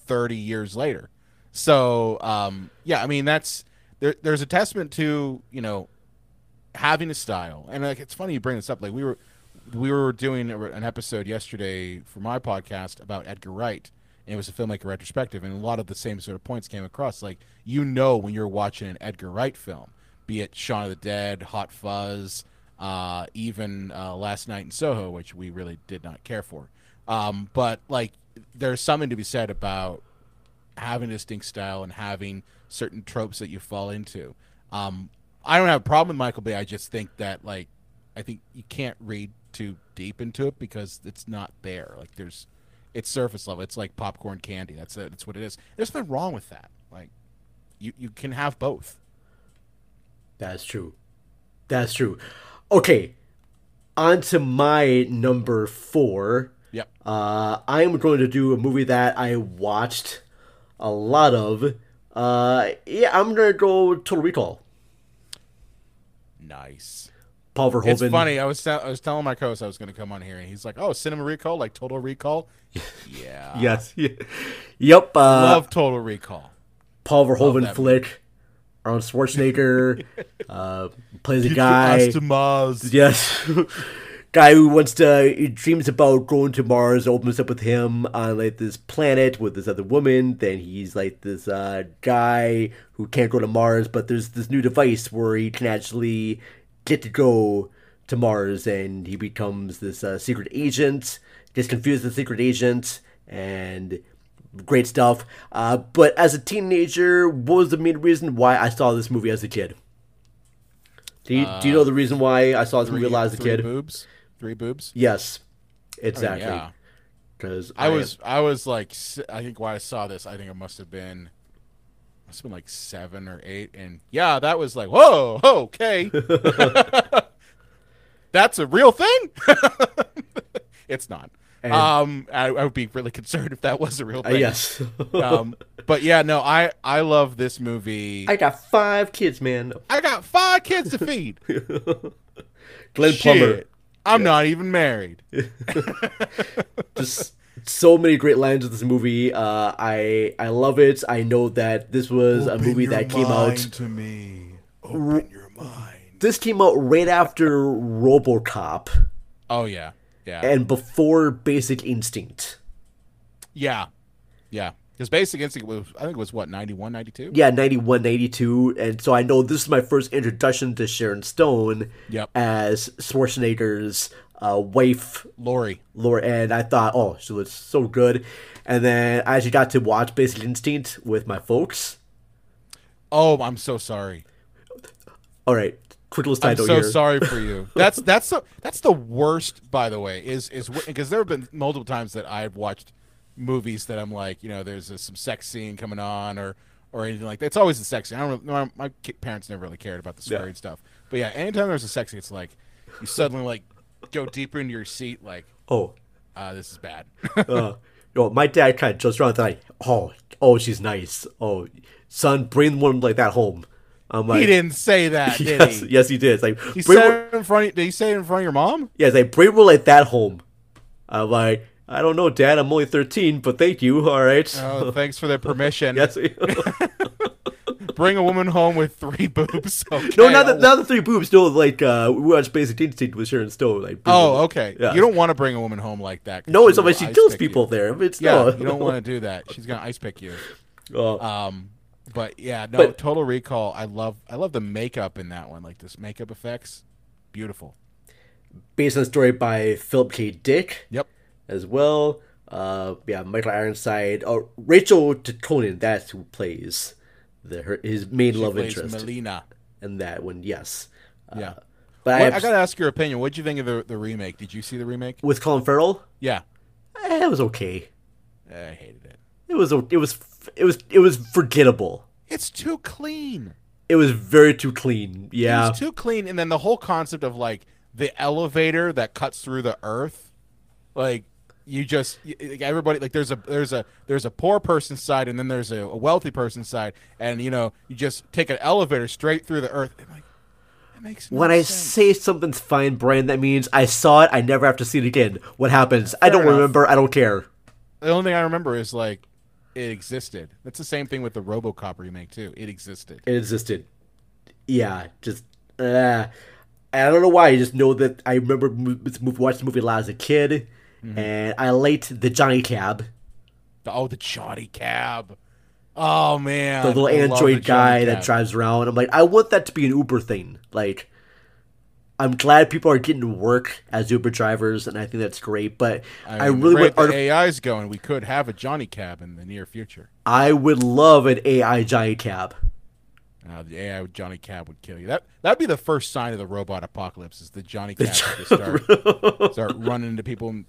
30 years later. So, um, yeah, I mean that's there, there's a testament to, you know, having a style. And like it's funny you bring this up like we were we were doing an episode yesterday for my podcast about Edgar Wright. And it was a filmmaker retrospective and a lot of the same sort of points came across like you know when you're watching an Edgar Wright film, be it Shaun of the Dead, Hot Fuzz, uh, even uh, Last Night in Soho, which we really did not care for. Um, but like, there's something to be said about having a distinct style and having certain tropes that you fall into. Um, I don't have a problem with Michael Bay. I just think that like, I think you can't read too deep into it because it's not there. Like, there's, it's surface level. It's like popcorn candy. That's it. That's what it is. There's nothing wrong with that. Like, you you can have both. That's true. That's true. Okay. on to my number four. Uh, I am going to do a movie that I watched a lot of. Uh, yeah, I'm gonna go Total Recall. Nice. Paul Verhoeven. It's funny. I was te- I was telling my co-host I was going to come on here, and he's like, "Oh, Cinema Recall, like Total Recall." yeah. Yes. Yeah. Yep. Uh, Love Total Recall. Paul Verhoeven flick. Arnold Schwarzenegger uh, plays a Get your guy. to. Yes. Guy who wants to he dreams about going to Mars, opens up with him on like this planet with this other woman. Then he's like this uh, guy who can't go to Mars, but there's this new device where he can actually get to go to Mars, and he becomes this uh, secret agent. Gets confused with secret agent, and great stuff. Uh, but as a teenager, what was the main reason why I saw this movie as a kid? Do you, do you know the reason why I saw this movie a as a kid? boobs, three boobs. Yes, exactly. yeah. Because I was I was like I think why I saw this I think it must have been must have been like seven or eight and yeah that was like whoa okay that's a real thing it's not And- um I, I would be really concerned if that was a real Uh, thing yes. um but yeah no I I love this movie I got five kids, man. I got five kids to feed Glenn Shit. Plummer. I'm not even married Just so many great lines of this movie. Uh, I I love it. I know that this was a movie that came out. to me Open your mind. This came out right after RoboCop oh yeah yeah and before Basic Instinct. Yeah. Yeah. Because Basic Instinct was, I think it was what, 91, 92? Yeah, 91, 92. And so I know this is my first introduction to Sharon Stone Yep. as Schwarzenegger's uh, wife, Lori. Lori. And I thought, oh, she looks so good. And then I actually got to watch Basic Instinct with my folks. Oh, I'm so sorry. All right, quick little side I'm so here. sorry for you. That's that's the that's the worst, by the way. Is is because there have been multiple times that I've watched movies that I'm like, you know, there's a, some sex scene coming on or or anything like that. It's always the sex scene. I don't. My, my parents never really cared about the story Yeah. stuff. But yeah, anytime there's a sex scene, it's like you suddenly like go deeper into your seat, like, Oh, uh, this is bad. uh, yo, my dad kind of jokes around that like, oh, oh, she's nice. Oh, son, bring one like that home. I'm like, he didn't say that, did yes, he? yes, he did. It's like, He said one- in front. Of, did he say it in front of your mom? yeah, it's like, bring one like that home. I'm like, I don't know, Dad. I'm only 13, but thank you. All right. Oh, thanks for the permission. yes. Bring a woman home with three boobs. Okay. no, not the, not the three boobs. No, like uh, we watched Basic Instinct with Sharon Stone. Like, Oh, okay. Yeah. You don't want to bring a woman home like that. No, it's like she kills people you. there. It's yeah, no. you don't want to do that. She's gonna ice pick you. Oh. Um, but yeah, no. But- Total Recall. I love. I love the makeup in that one. Like this makeup effects, beautiful. based on a story by Philip K. Dick. Yep. As well. Uh, yeah, Michael Ironside. Oh, Rachel Ticotin. That's who plays the her, his main She love interest. Melina. And that one, yes. Uh, Yeah. But I, What- I, gotta ask your opinion. What'd you think of the the remake? Did you see the remake? with Colin Farrell, Yeah, eh, it was okay. I hated it. It was it was it was it was forgettable. It's too clean. It was very too clean. Yeah. It was too clean, and then the whole concept of like the elevator that cuts through the earth, like you just like, everybody like there's a there's a there's a poor person's side, and then there's a, a wealthy person's side, and you know you just take an elevator straight through the earth. Like, that makes no when I sense. say something's fine, Brian, that means I saw it. I never have to see it again. What happens? I don't enough. remember. I don't care. the only thing I remember is like it existed. That's the same thing with the RoboCop remake too. It existed. It existed. Yeah, just uh, I don't know why. I just know that I remember this movie, watched the movie a lot as a kid, Mm-hmm. and I liked the Johnny Cab, oh, the Johnny Cab. Oh man, the little I love the android guy that drives around. I'm like, I want that to be an Uber thing. Like, I'm glad people are getting to work as Uber drivers, and I think that's great. But I, mean, really the want. the AI's going. We could have a Johnny Cab in the near future. I would love an AI Johnny Cab. Uh, the AI Johnny Cab would kill you. That that'd be the first sign of the robot apocalypse. Is the Johnny Cab just start start running into people?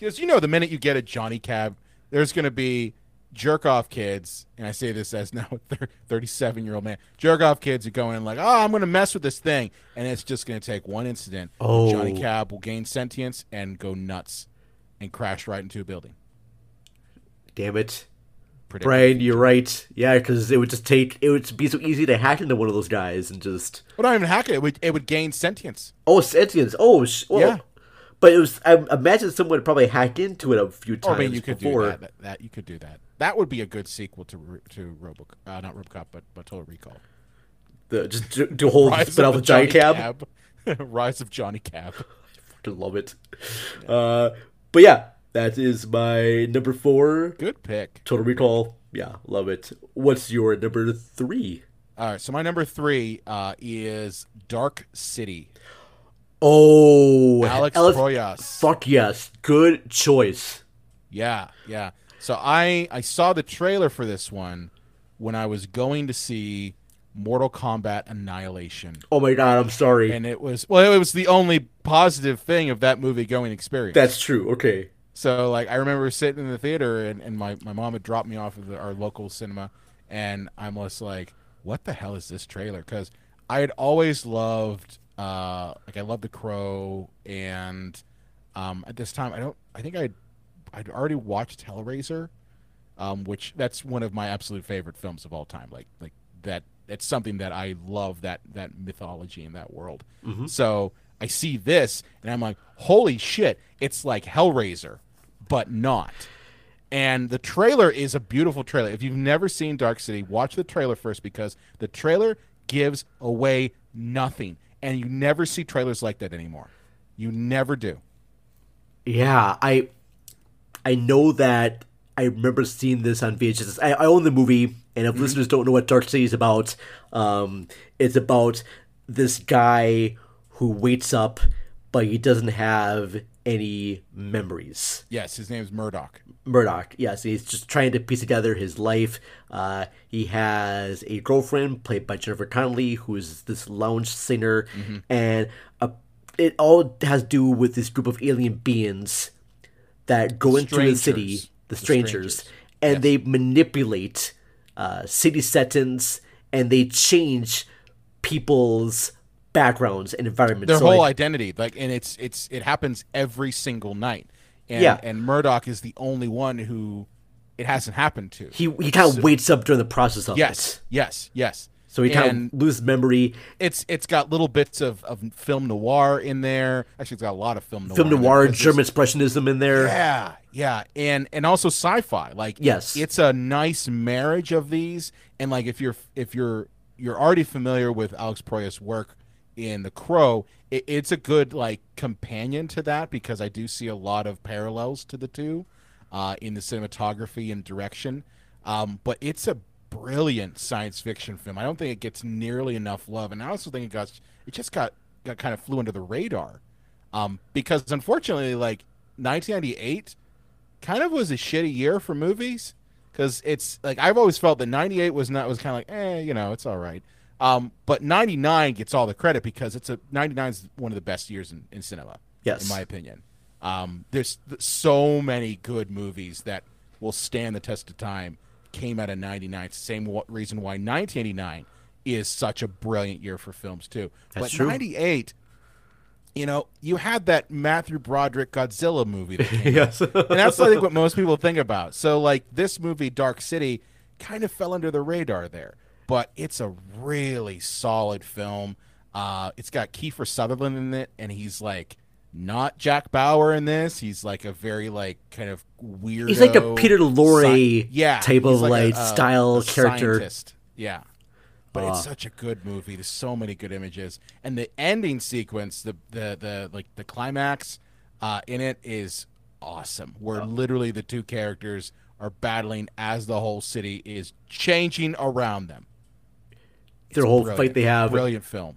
Because you know, the minute you get a Johnny Cab, there's going to be jerk off kids, and I say this as now a 37 year old man, jerk off kids are going like, oh, I'm going to mess with this thing. And it's just going to take one incident. Oh. Johnny Cab will gain sentience and go nuts and crash right into a building. Damn it. Brian, you're right. Yeah, because it would just take, it would be so easy to hack into one of those guys and just. Well, not even hack it. It would, it would gain sentience. Oh, sentience. Oh, sh- well, Yeah. But it was, I imagine someone would probably hack into it a few Oh, I times mean, you could before. do that, that. That you could do that. That would be a good sequel to to Robo, uh, not RoboCop, but but Total Recall. The, just do, do a whole spin off of of Johnny Johnny Cab. Rise of Johnny Cab. I fucking love it. Uh, but yeah, that is my number four. Good pick. Total Recall. Yeah, love it. What's your number three? All right, so my number three uh, is Dark City. Oh, Alex Alex- Proyas. Fuck yes, good choice. Yeah, yeah. So I I saw the trailer for this one when I was going to see Mortal Kombat Annihilation. Oh my god, I'm sorry. And it was well, it was the only positive thing of that movie going experience. That's true. Okay. So like I remember sitting in the theater and, and my, my mom had dropped me off at the, our local cinema and I'm just like, what the hell is this trailer? Because I had always loved uh like I love The Crow and um at this time I don't I think I'd I'd already watched Hellraiser, um, which that's one of my absolute favorite films of all time. Like like that it's something that I love that that mythology in that world. Mhm. So I see this and I'm like, holy shit, it's like Hellraiser, but not. And the trailer is a beautiful trailer. If you've never seen Dark City, watch the trailer first because the trailer gives away nothing. And you never see trailers like that anymore. You never do. Yeah, I I know that I remember seeing this on VHS. I, I own the movie, and if listeners don't know what Dark City is about, um, it's about this guy who waits up, but he doesn't have any memories. Yes, his name's Murdoch. Murdoch, yes, he's just trying to piece together his life. Uh, he has a girlfriend played by Jennifer Connelly, who is this lounge singer, Mhm. and uh, it all has to do with this group of alien beings that go into the city, Strangers. the The strangers, strangers. and they manipulate uh, city settings and they change people's backgrounds and environments. Their So, whole like, identity, like, and it's it's it happens every single night. And, Yeah. and Murdoch is the only one who it hasn't happened to. he he kind of So- wakes up during the process of Yes, it. yes, yes. So he kind And- of loses memory. It's it's got little bits of, of film noir in there. Actually, it's got a lot of film noir. Film noir, German expressionism in there. Yeah, yeah, and and also sci-fi. Like Yes. it's a nice marriage of these. And like if you're if you're you're already familiar with Alex Proyas' work in The Crow, it, it's a good like companion to that because I do see a lot of parallels to the two uh, in the cinematography and direction. Um, but it's a brilliant science fiction film. I don't think it gets nearly enough love, and I also think it got it just got got kind of flew under the radar um, because unfortunately, like 1998 kind of was a shitty year for movies because it's like I've always felt that 98 was not was kind of like eh, you know, it's all right. Um, but 99 gets all the credit because it's a 99 is one of the best years in, in cinema. Yes. in my opinion. Um, there's th- so many good movies that will stand the test of time. Came out of '99. It's the same reason why 1989 is such a brilliant year for films too. That's but true. '98, you know, you had that Matthew Broderick Godzilla movie. That came Yes. and that's I think what most people think about. So like this movie, Dark City, kind of fell under the radar there, but it's a really solid film. Uh, it's got Kiefer Sutherland in it, and he's like not Jack Bauer in this. He's like a very like kind of weird. He's like a Peter Lorre yeah, type of, like, a- style a character. scientist. Yeah. But it's Uh. such a good movie. There's so many good images, and the ending sequence, the the the like the climax uh, in it is awesome. Where literally the two characters are battling as the whole city is changing around them. Their whole fight they have. Brilliant film.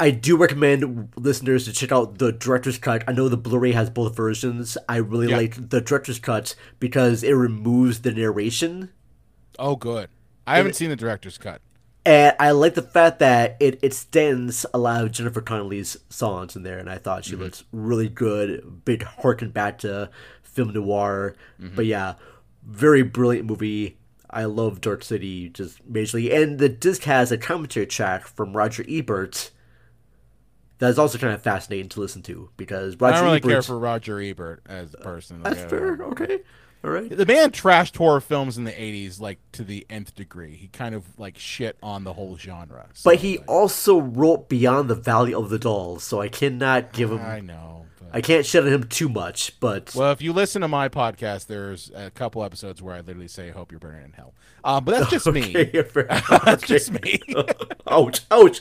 I do recommend listeners to check out the director's cut. I know the Blu-ray has both versions. I really Yeah. like the director's cut because it removes the narration, Oh, good. I haven't seen the director's cut. and I like the fact that it extends a lot of Jennifer Connelly's songs in there. And I thought she mm-hmm. looked really good. Big harken back to film noir. Mm-hmm. But yeah, very brilliant movie. I love Dark City just majorly, and the disc has a commentary track from Roger Ebert. That is also kind of fascinating to listen to because Roger I don't really Ebert. care for Roger Ebert as a person. That's Like, fair. Okay. All right. The man trashed horror films in the '80s like to the nth degree. He kind of like shit on the whole genre. So, But he also wrote Beyond the Valley of the Dolls, so I cannot give him. I know. I can't shit on him too much, but Well, if you listen to my podcast, there's a couple episodes where I literally say, "Hope you're burning in hell." Um, but that's just me. Okay, fair- that's just me. ouch, ouch.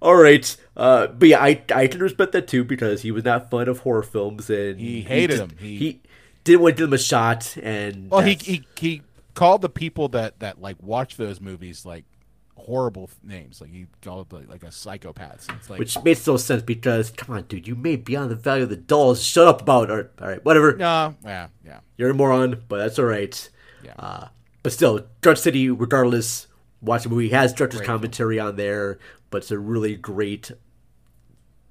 All right, uh, but yeah, I I can respect that too because he was not fond of horror films and He hated them. He- He, didn't want to give them a shot, and Well, he, he he called the people that that like watch those movies like horrible names. Like he called it like a psychopaths. It's like which makes no sense because come on, dude, you made Beyond the Valley of the Dolls. Shut up about it. All right, whatever. no, yeah, yeah. You're a moron, but that's all right. Yeah. Uh, but still, Dark City, regardless, watch the movie. It has director's Great. commentary on there, but it's a really great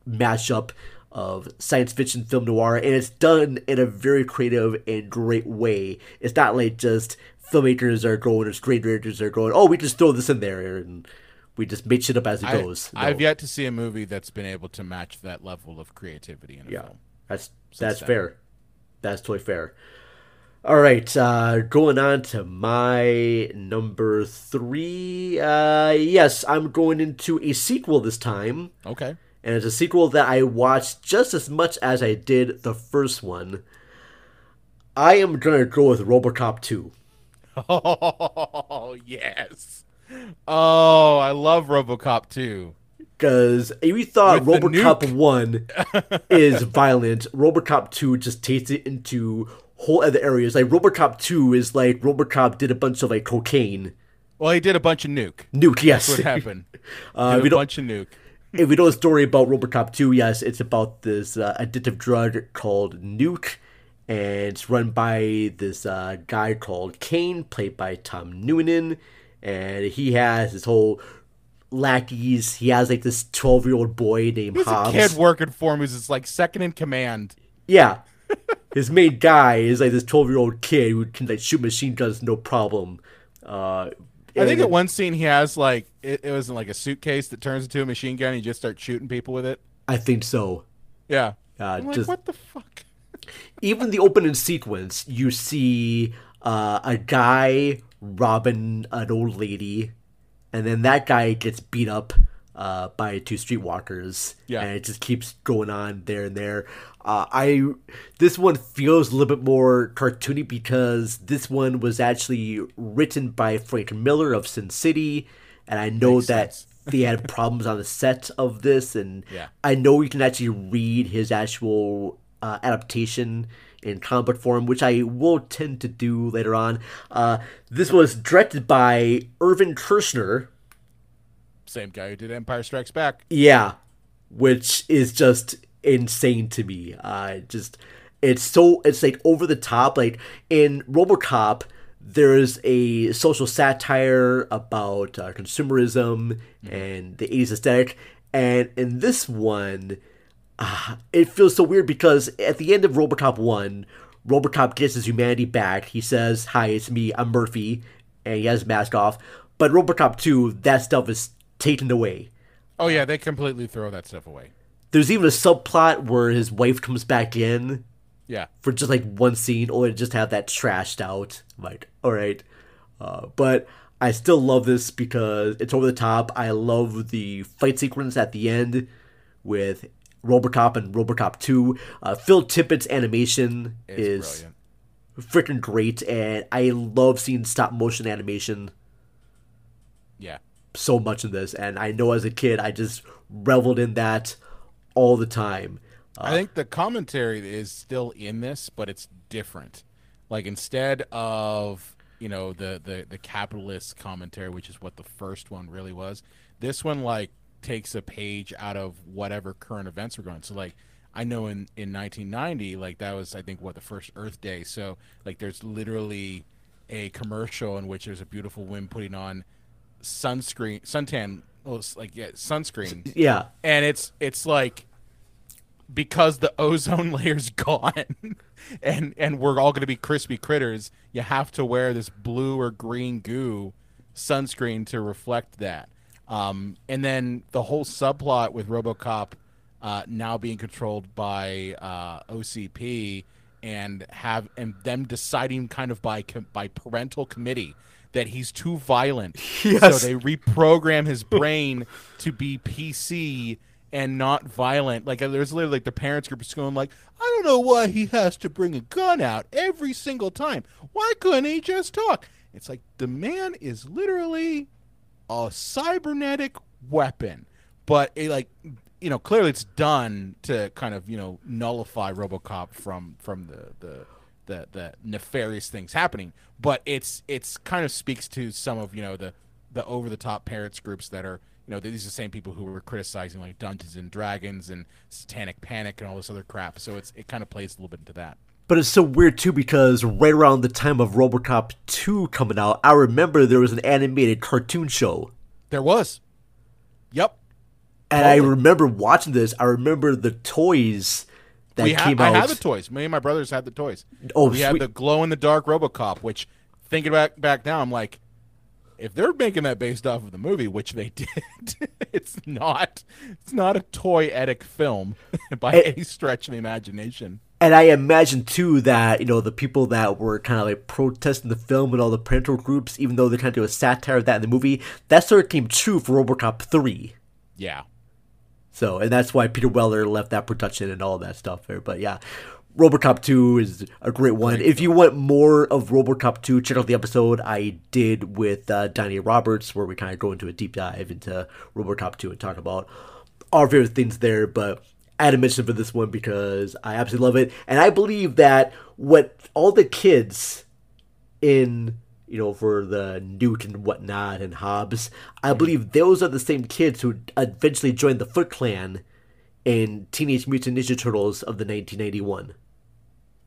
mashup of science fiction film noir, and it's done in a very creative and great way. It's not like just filmmakers are going or screenwriters are going, oh, we just throw this in there and we just make shit up as it I, goes. No. I've yet to see a movie that's been able to match that level of creativity in a Yeah, film. that's that's then. fair. That's totally fair. All right, uh, going on to my number three. Uh, yes, I'm going into a sequel this time, Okay. and it's a sequel that I watched just as much as I did the first one. I am gonna go with RoboCop 2. Oh yes. Oh, I love RoboCop 2. Because if you thought With RoboCop 1 is violent, RoboCop 2 just takes it into whole other areas. Like RoboCop 2 is like RoboCop did a bunch of like cocaine. Well, he did a bunch of nuke. Nuke, yes. That's what happened. Uh, did we a bunch of nuke. if we know the story about RoboCop 2, yes, it's about this uh, addictive drug called Nuke, and it's run by this uh, guy called Kane, played by Tom Noonan, and he has his whole lackeys. He has like this 12 year old boy named He's a Hobbs. kid working for him who's just like second in command. Yeah. His main guy is like this 12 year old kid who can like shoot machine guns no problem. Uh, I think at one scene he has like it, it was in like a suitcase that turns into a machine gun. and He just starts shooting people with it. I think so. Yeah. Uh, like, what the fuck? Even the opening sequence, you see uh, a guy robbing an old lady, and then that guy gets beat up uh, by two streetwalkers. Yeah. and it just keeps going on there and there. Uh, I this one feels a little bit more cartoony because this one was actually written by Frank Miller of Sin City, and I know Makes that sense. they had problems on the set of this, and Yeah. I know you can actually read his actual uh, adaptation in comic book form, which I will tend to do later on. Uh, this was directed by Irvin Kershner. Same guy who did Empire Strikes Back. Yeah, which is just insane to me. Uh, just it's so it's like over the top. Like in RoboCop, there's a social satire about uh, consumerism and the 80s aesthetic, and in this one, uh, it feels so weird because at the end of RoboCop one, RoboCop gets his humanity back. He says, "Hi, it's me. I'm Murphy," and he has his mask off. But RoboCop two, that stuff is taken away. Oh yeah, they completely throw that stuff away. There's even a subplot where his wife comes back in Yeah. for just like one scene, or just have that trashed out. I'm like, all right, uh, but I still love this because it's over the top. I love the fight sequence at the end with RoboCop and RoboCop Two. Uh, Phil Tippett's animation is freaking great, and I love seeing stop motion animation Yeah. so much in this. And I know as a kid, I just reveled in that all the time. I think the commentary is still in this, but it's different. Like instead of you know the the the capitalist commentary, which is what the first one really was, this one like takes a page out of whatever current events were going. So like I know in in 1990, like that was I think what the first Earth Day. So like there's literally a commercial in which there's a beautiful woman putting on sunscreen suntan, well, it's like yeah, sunscreen. Yeah. and it's it's like because the ozone layer's gone and and we're all going to be crispy critters you have to wear this blue or green goo sunscreen to reflect that um, and then the whole subplot with robocop uh, now being controlled by uh, ocp and have and them deciding kind of by by parental committee that he's too violent Yes. so they reprogram his brain to be pc and not violent. Like there's literally like the parents group is going like, I don't know why he has to bring a gun out every single time. Why couldn't he just talk? It's like the man is literally a cybernetic weapon, but it like you know clearly it's done to kind of you know nullify RoboCop from from the the the, the nefarious things happening. But it's it's kind of speaks to some of you know the the over the top parents groups that are you know these are the same people who were criticizing like Dungeons and Dragons and Satanic Panic and all this other crap. So it's it kind of plays a little bit into that. But it's so weird too because right around the time of RoboCop 2 coming out, I remember there was an animated cartoon show. There was. Yep. And I remember watching this. I remember the toys that we ha- came I out. had the toys. Me and my brothers had the toys. Oh, we had the glow in the dark RoboCop. Which, thinking back back now, I'm like, if they're making that based off of the movie, which they did, it's not. It's not a toy-etic film by It- any stretch of the imagination. And I imagine too that you know the people that were kind of like protesting the film and all the parental groups, even though they're trying to do a satire of that in the movie, that sort of came true for RoboCop three. Yeah. So, and that's why Peter Weller left that production and all that stuff there. But yeah, RoboCop 2 is a great one. if you want more of RoboCop 2, check out the episode I did with uh, Donnie Roberts, where we kind of go into a deep dive into RoboCop 2 and talk about our favorite things there. But I had to mention for this one because I absolutely love it. And I believe that what all the kids in you know, for the Newt and whatnot and Hobbs. I believe those are the same kids who eventually joined the Foot Clan in Teenage Mutant Ninja Turtles of the 1991.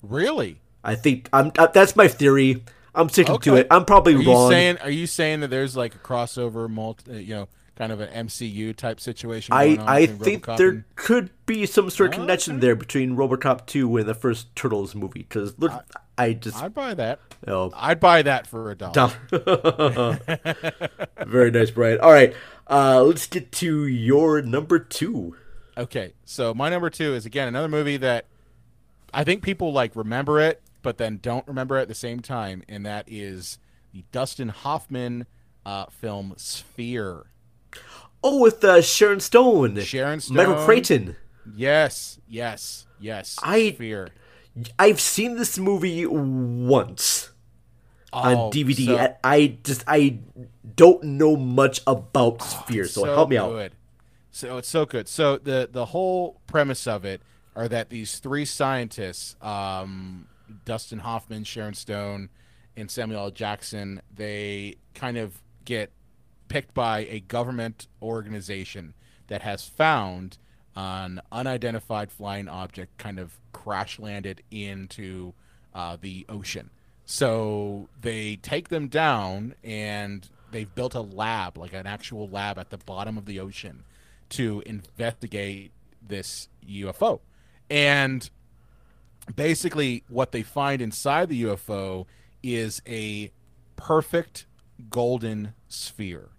Really? I think I'm. Uh, that's my theory. I'm sticking to it. I'm probably are wrong. You saying, are you saying that there's like a crossover, multi, uh, you know, kind of an MCU type situation? I I think RoboCop there and- could be some sort of connection there between RoboCop 2 and the first Turtles movie because look, I, just I'd buy that. Oh. I'd buy that for a dollar. Dollar. Very nice, Brian. All right, uh, let's get to your number two. Okay, so my number two is again another movie that I think people like remember it, but then don't remember it at the same time, and that is the Dustin Hoffman uh, film Sphere. Oh, with uh, Sharon Stone, Sharon Stone, Michael Crichton. Yes, yes, yes. I- fear. I've seen this movie once Oh, on DVD. so- and I just I don't know much about Sphere, so, help me out. So it's so good. So the the whole premise of it are that these three scientists, um, Dustin Hoffman, Sharon Stone, and Samuel L. Jackson, they kind of get picked by a government organization that has found an unidentified flying object kind of crash landed into uh, the ocean. So they take them down and they've built a lab, like an actual lab at the bottom of the ocean to investigate this UFO. And basically, what they find inside the UFO is a perfect golden sphere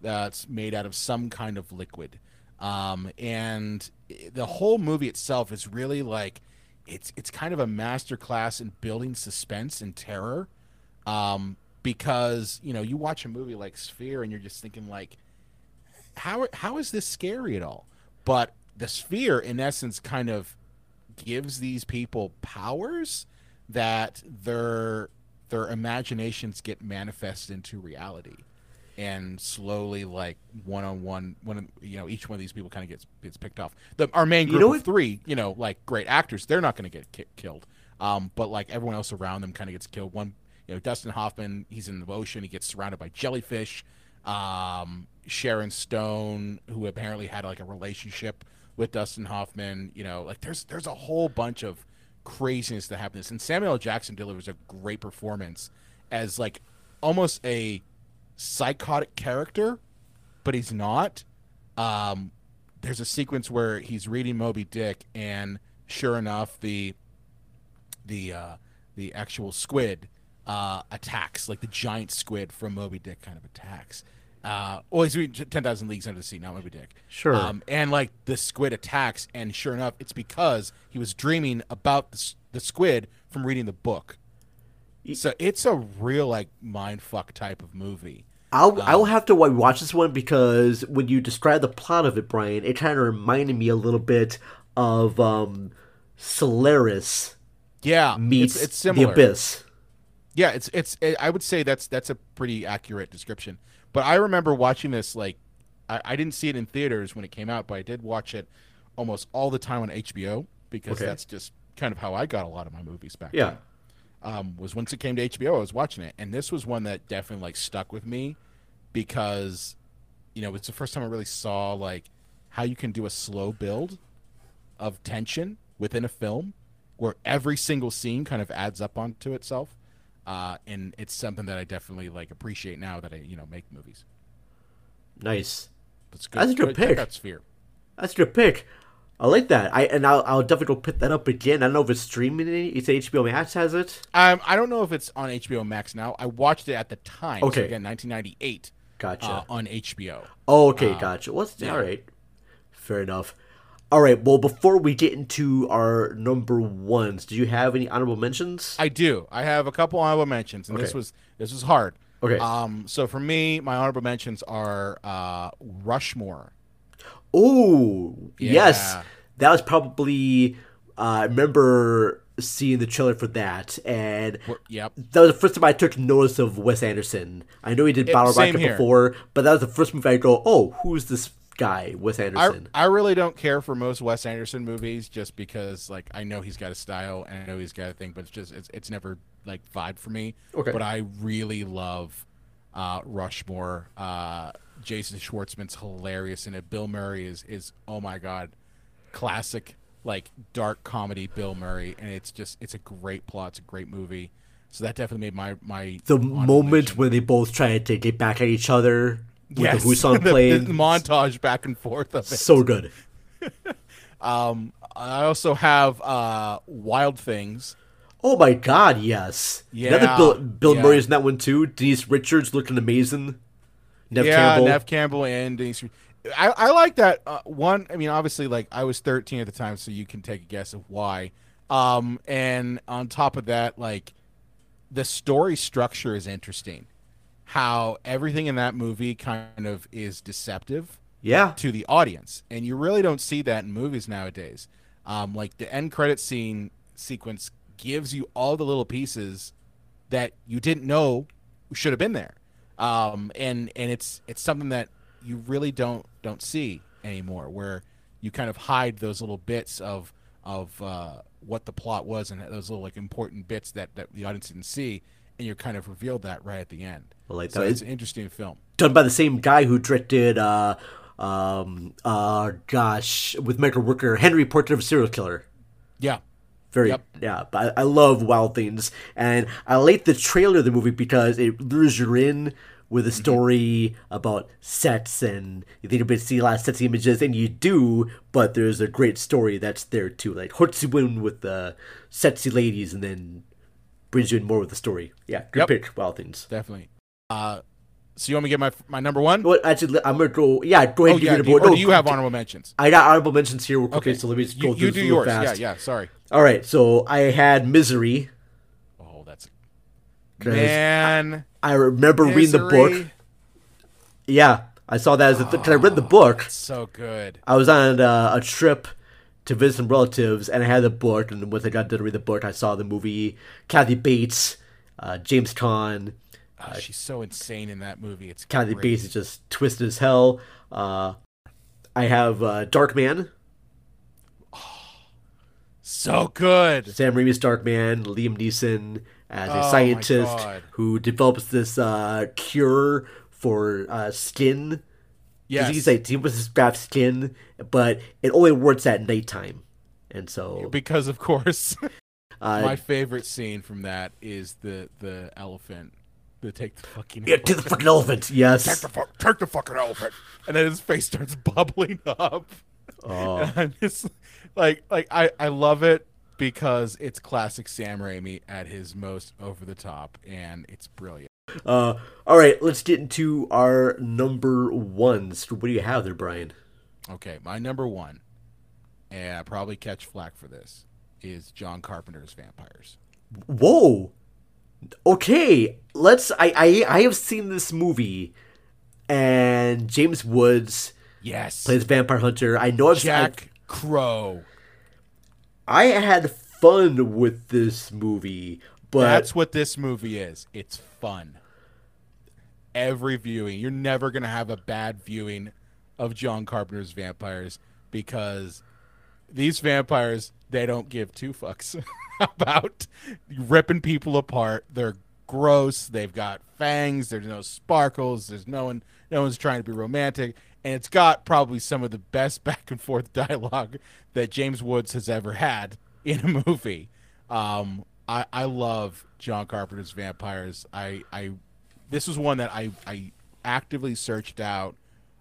that's made out of some kind of liquid. Um, and the whole movie itself is really like it's it's kind of a masterclass in building suspense and terror. Um, because you know you watch a movie like Sphere and you're just thinking like, how how is this scary at all? But the Sphere, in essence, kind of gives these people powers that their their imaginations get manifest into reality and slowly like one on one one you know each one of these people kind of gets gets picked off. The our main You group know of three you know like great actors they're not going to get ki- killed. Um but like everyone else around them kind of gets killed. One you know dustin hoffman he's in the ocean he gets surrounded by jellyfish. Um sharon stone who apparently had like a relationship with dustin hoffman you know like there's there's a whole bunch of craziness that happens. And samuel L. jackson delivers a great performance as like almost a psychotic character, but he's not. Um, there's a sequence where he's reading Moby Dick, and sure enough, the the uh, the actual squid uh, attacks, like the giant squid from Moby Dick, kind of attacks. Uh, well, he's reading Ten Thousand Leagues Under the Sea, not Moby Dick. Sure. Um, and like the squid attacks, and sure enough, it's because he was dreaming about the, the squid from reading the book. So it's a real like mind fuck type of movie. I'll I will have to watch this one because when you describe the plot of it, Brian, it kind of reminded me a little bit of um, Solaris. Yeah, meets it's, it's the. Abyss. Yeah, it's it's. It, I would say that's that's a pretty accurate description. But I remember watching this like, I, I didn't see it in theaters when it came out, but I did watch it almost all the time on HBO because Okay. that's just kind of how I got a lot of my movies back Yeah. then. Um, was once it came to HBO, I was watching it, and this was one that definitely like stuck with me because, you know, it's the first time I really saw like how you can do a slow build of tension within a film where every single scene kind of adds up onto itself. Uh, and it's something that I definitely like appreciate now that I, you know, make movies. Nice. That's good. That's a good pick. out Sphere. That's a good pick. I like that. I and I'll, I'll definitely go pick that up again. I don't know if it's streaming. Any, you say HBO Max has it. Um, I don't know if it's on HBO Max now. I watched it at the time. so Okay. again, 1998. Gotcha. Uh, on HBO. Oh, okay, Um, gotcha. Well, yeah. all right. Fair enough. All right. Well, before we get into our number ones, do you have any honorable mentions? I do. I have a couple honorable mentions, and this was this was hard. Okay. Um. So for me, my honorable mentions are uh, Rushmore. Oh, yes. That was probably. Uh, I remember seeing the trailer for that, and Yep. that was the first time I took notice of Wes Anderson. I know he did Bottle Rocket before, but that was the first movie I go, "Oh, who's this guy, Wes I, Anderson?" I really don't care for most Wes Anderson movies just because like I know he's got a style and I know he's got a thing, but it's just it's, it's never like vibe for me. Okay. But I really love uh, Rushmore. Uh, Jason Schwartzman's hilarious in it. Bill Murray is is oh my god, classic like dark comedy Bill Murray, and it's just it's a great plot. It's a great movie. So that definitely made my my the moment when they both try to get back at each other with Yes. the Busan The- plane. the montage back and forth of it. So good. Um, I also have uh, Wild Things. Oh my god, yes. Yeah, Another Bill, Bill yeah. Murray's in that one too. Denise Richards looking amazing. Neve yeah, Campbell. Neve Campbell and Denise. I, I like that uh, one. I mean, obviously, like I was 13 at the time, so you can take a guess of why. Um, and on top of that, like the story structure is interesting. How everything in that movie kind of is deceptive, Yeah. to the audience, and you really don't see that in movies nowadays. Um, like the end credit scene sequence gives you all the little pieces that you didn't know should have been there, um, and and it's it's something that you really don't don't see anymore, where you kind of hide those little bits of of uh, what the plot was and those little like important bits that that the audience didn't see, and you're kind of revealed that right at the end. I like so it's an interesting film. Done by the same guy who directed uh um uh gosh with Michael Rooker Henry Portrait of a Serial Killer. Yeah. Very Yep. yeah, but I, I love Wild Things, and I like the trailer of the movie because it lures you in with a Mm-hmm. story about sets, and you think you're going to see a lot of sets images, and you do, but there's a great story that's there too, like Hortsuin with the sexy ladies, and then brings you in more with the story. Yeah, good Yep. pick, Wild Things. Definitely. Uh, so you want me to get my my number one? Well, actually, I'm gonna go. Yeah, go ahead. Oh, and give yeah, your do you- number- or do you have honorable mentions? I got honorable mentions here. Okay. so let me just go you through do yours. Yeah, fast. yeah, sorry. All right, so I had Misery. Oh, that's Man, I, I remember reading the book. Yeah, I saw that as a because I read the book. so good. I was on uh, a trip to visit some relatives, and I had the book. And once I got done reading the book, I saw the movie. Kathy Bates, uh, James Caan. Oh, she's so insane in that movie. It's Kathy great. Bates is just twisted as hell. Uh, I have uh, Dark Man. So good. Sam Raimi's Dark Man, Liam Neeson as Oh a my scientist who develops this uh, cure for uh, skin. Yes. He's like he was grab skin, but it only works at nighttime. And so because of course, Uh, my favorite scene from that is the the elephant. The take the fucking Yeah, take the fucking elephant, yes. Take the, fu- take the fucking elephant, and then his face starts bubbling up. Oh. And I'm just like like I I love it because it's classic Sam Raimi at his most over the top, and it's brilliant. Uh, all right, let's get into our number ones. What do you have there, Brian? Okay, my number one, and I probably catch flack for this, is John Carpenter's Vampires. Whoa. Okay, let's. I I I have seen this movie, and James Woods. Yes. Plays Vampire Hunter. I know I've Jack Crow. I had fun with this movie, but That's what this movie is. It's fun. Every viewing, you're never gonna have a bad viewing of John Carpenter's Vampires because these vampires they don't give two fucks about ripping people apart. They're gross. They've got fangs. There's no sparkles. There's no one. No one's trying to be romantic, and it's got probably some of the best back and forth dialogue that James Woods has ever had in a movie. Um, I I love John Carpenter's Vampires. I I this was one that I I actively searched out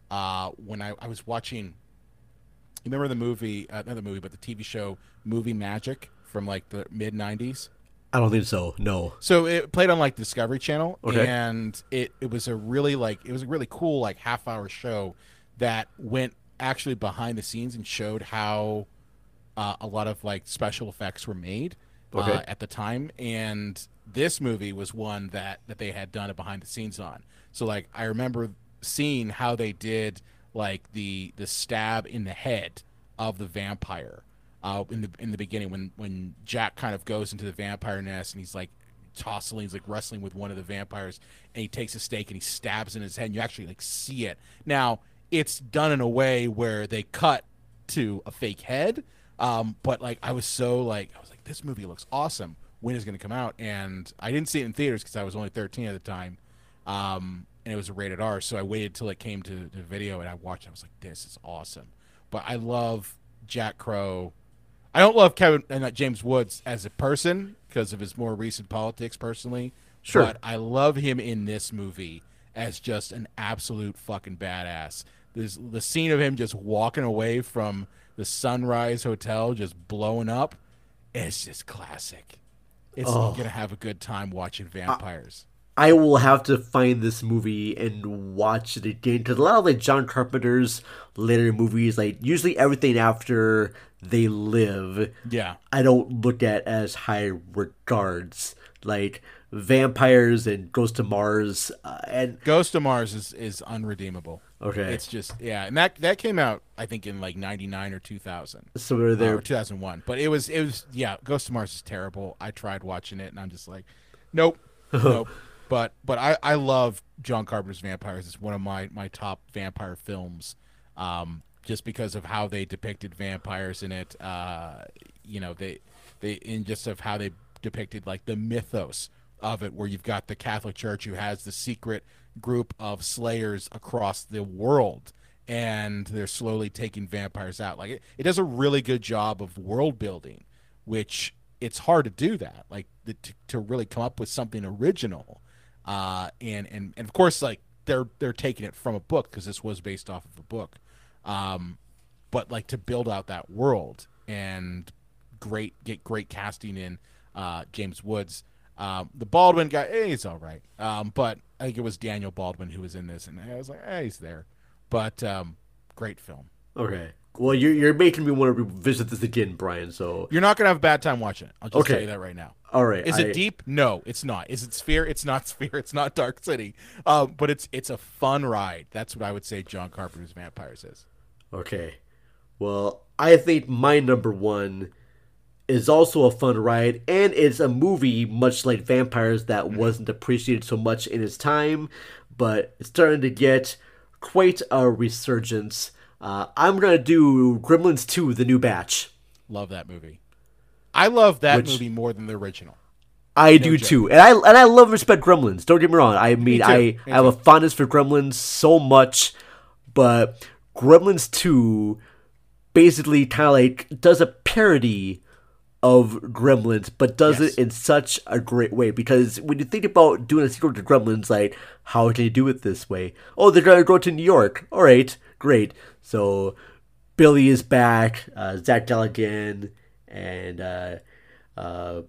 uh, when I, I was watching. You remember the movie, uh, not the movie, but the TV show Movie Magic from like the mid '90s. I don't think so. No. So it played on like Discovery Channel, Okay. and it it was a really like it was a really cool like half hour show that went actually behind the scenes and showed how uh, a lot of like special effects were made uh, at the time, and this movie was one that that they had done a behind the scenes on. So like I remember seeing how they did like the the stab in the head of the vampire uh, in the in the beginning when when Jack kind of goes into the vampire nest and he's like tossing, he's like wrestling with one of the vampires, and he takes a stake and he stabs in his head. and You actually like see it. Now it's done in a way where they cut to a fake head, um, but like I was so like I was like this movie looks awesome. When is going to come out? And I didn't see it in theaters because I was only 13 at the time. Um, and it was rated R, so I waited till it came to the video and I watched. it. I was like, "This is awesome!" But I love Jack Crow. I don't love Kevin and uh, James Woods as a person because of his more recent politics, personally. Sure. But I love him in this movie as just an absolute fucking badass. There's the scene of him just walking away from the Sunrise Hotel, just blowing up. It's just classic. It's Oh. gonna have a good time watching vampires. I will have to find this movie and watch it again because a lot of like John Carpenter's later movies, like usually everything after they live, Yeah. I don't look at as high regards. Like vampires and Ghost of Mars, uh, and Ghost of Mars is, is unredeemable. Okay. It's just yeah, and that that came out I think in like '99 or 2000. So they're there- or 2001. But it was it was yeah, Ghost of Mars is terrible. I tried watching it and I'm just like, nope, nope. But but I I love John Carpenter's Vampires. It's one of my my top vampire films. Um, just because of how they depicted vampires in it. Uh, you know they they in just of how they depicted like the mythos of it, where you've got the Catholic Church who has the secret group of slayers across the world, and they're slowly taking vampires out. Like it, it does a really good job of world building, which it's hard to do that. Like the, to, to really come up with something original, uh, and and and of course like they're they're taking it from a book because this was based off of a book, um, but like to build out that world and great get great casting in uh, James Woods. Um, the Baldwin guy, eh, he's all right. Um, but I think it was Daniel Baldwin who was in this, and I was like, eh, he's there. But um, great film. Okay. Well, you're you're making me want to revisit this again, Brian. So You're not gonna have a bad time watching it. I'll just Okay. tell you that right now. All right, Is I- it deep? No, it's not. Is it Sphere? It's not Sphere. It's not Dark City. Um, but it's it's a fun ride. That's what I would say. John Carpenter's Vampires is. Okay. Well, I think my number one is also a fun ride, and it's a movie much like Vampires that wasn't appreciated so much in its time, but it's starting to get quite a resurgence. Uh, I'm gonna do Gremlins 2: The New Batch. Love that movie. I love that Which- movie more than the original. I No do joke. too, and I and I love respect Gremlins. Don't get me wrong. I mean, too. I, Me I have a fondness for Gremlins so much, but Gremlins Two basically kind of like does a parody of Gremlins, but does Yes. it in such a great way. Because when you think about doing a sequel to Gremlins, like how can you do it this way? Oh, they're gonna go to New York. All right, great. So Billy is back, uh, Zach Galligan, and uh, uh,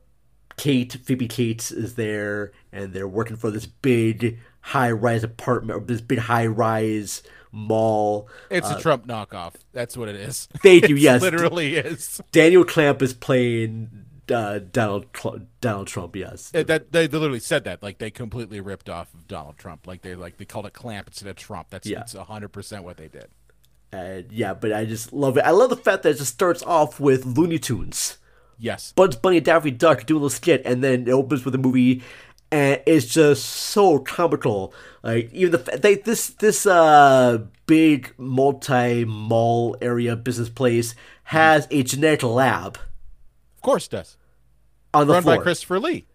Kate, Phoebe Cates is there, and they're working for this big high rise apartment, or this big high rise mall. It's Uh, a Trump knockoff. That's what it is. Thank you. It yes, literally is. Daniel Clamp is playing uh, Donald Tr- Donald Trump. Yes, Uh, That they literally said that, like they completely ripped off of Donald Trump. Like they like they called it Clamp instead of Trump. That's Yeah. it's hundred percent what they did. And yeah, but I just love it. I love the fact that it just starts off with Looney Tunes. Yes. Bugs Bunny and Daffy Duck do a little skit, and then it opens with a movie, and it's just so comical. Like even the they this this uh big multi mall area business place has a genetic lab course, it does on the run floor by Christopher Lee.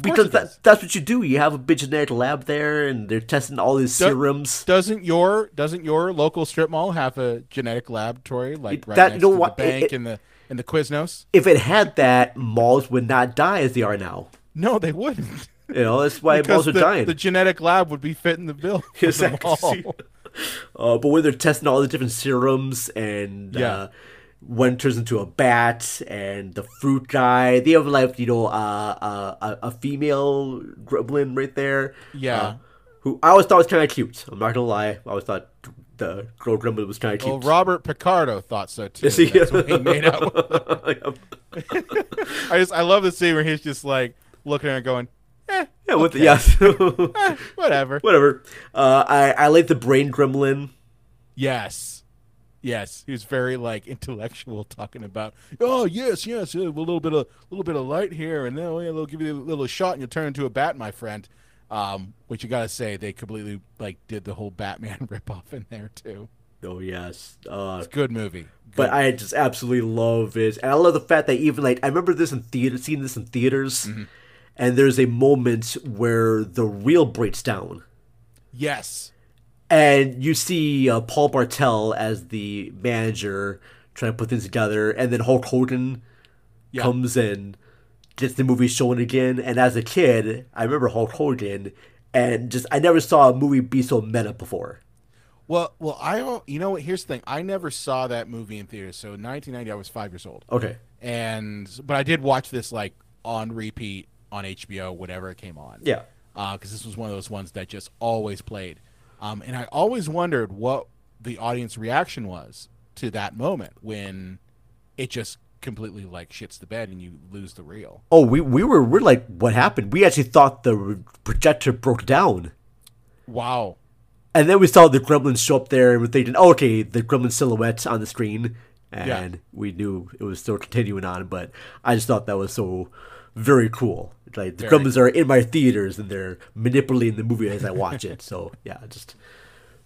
Because that, that's what you do. You have a big genetic lab there, and they're testing all these Do- serums. Doesn't your doesn't your local strip mall have a genetic laboratory like right That- next you know to what? the bank It- and the and the Quiznos? If it had that, malls would not die as they are now. No, they wouldn't. You know that's why malls are the, dying. The genetic lab would be fitting the bill. for the Exactly. mall. Uh, but when they're testing all the different serums and Yeah. uh, one turns into a bat and the fruit guy, they have like you know uh, uh, a, a female gremlin right there. Yeah. uh, who I always thought was kind of cute. I'm not gonna lie, I always thought the girl gremlin was kind of cute Well. Robert Picardo thought so too. Yes, he- That's what he made up. I just I love the scene where he's just like looking at her going, eh, yeah, with the yes, Eh, whatever. whatever. Uh, I I like the brain gremlin. Yes. Yes, he was very like intellectual, talking about, oh yes, yes, a little bit of a little bit of light here, and then oh, yeah, they'll give you a little shot, and you'll turn into a bat, my friend. Um, which you gotta say, they completely like did the whole Batman ripoff in there too. Oh yes, uh, It's a good movie. But Good. I just absolutely love it, and I love the fact that even like I remember this in theater, seeing this in theaters, Mm-hmm. and there's a moment where the reel breaks down, yes, and you see uh, Paul Bartel as the manager trying to put things together, and then Hulk Hogan Yeah. comes in, gets the movie shown again, and as a kid, I remember Hulk Hogan, and just I never saw a movie be so meta before. Well, well, I don't. You know what? Here's the thing. I never saw that movie in theaters. So in 1990, I was five years old. Okay. And but I did watch this like on repeat on HBO whenever it came on. Yeah. Because this was one of those ones that just always played, um, and I always wondered what the audience reaction was to that moment when it just completely like shits the bed and you lose the reel. Oh, we we were we're like, what happened? We actually thought the projector broke down. Wow. And then we saw the gremlins show up there, and we're thinking, oh, okay, the gremlin silhouette on the screen, and Yeah. we knew it was still continuing on. But I just thought that was so very cool. Like the Very gremlins are in my theaters, and they're manipulating the movie as I watch it. So yeah, just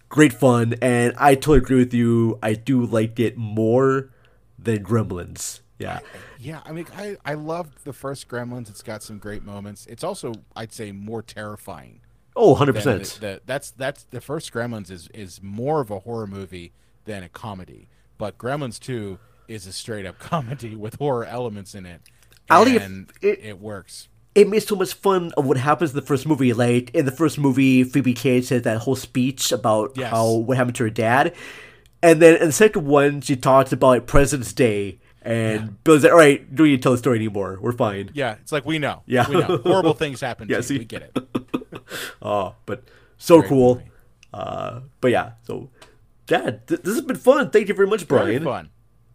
great fun, and I totally agree with you. I do like it more than Gremlins. Yeah, Yeah, I mean, I I loved the first Gremlins. It's got some great moments. It's also, I'd say, more terrifying. Oh, 100%. the- the- that's that's the first Gremlins is is more of a horror movie than a comedy. But Gremlins Two is a straight up comedy with horror elements in it, Ali, and it, works. it made so much fun of what happens in the first movie. Like in the first movie, Phoebe Cates said that whole speech about Yes. how what happened to her dad, and then in the second one, she talks about like, President's Day, and Bill's like, "All right, don't need to tell the story anymore. We're fine." Yeah, it's like we know. Yeah. we know. Horrible things happen. Yeah, to see? We get it. Oh, but so Great cool. Uh, but yeah, so Dad, th- this has been fun. Thank you very much, Very Brian. fun.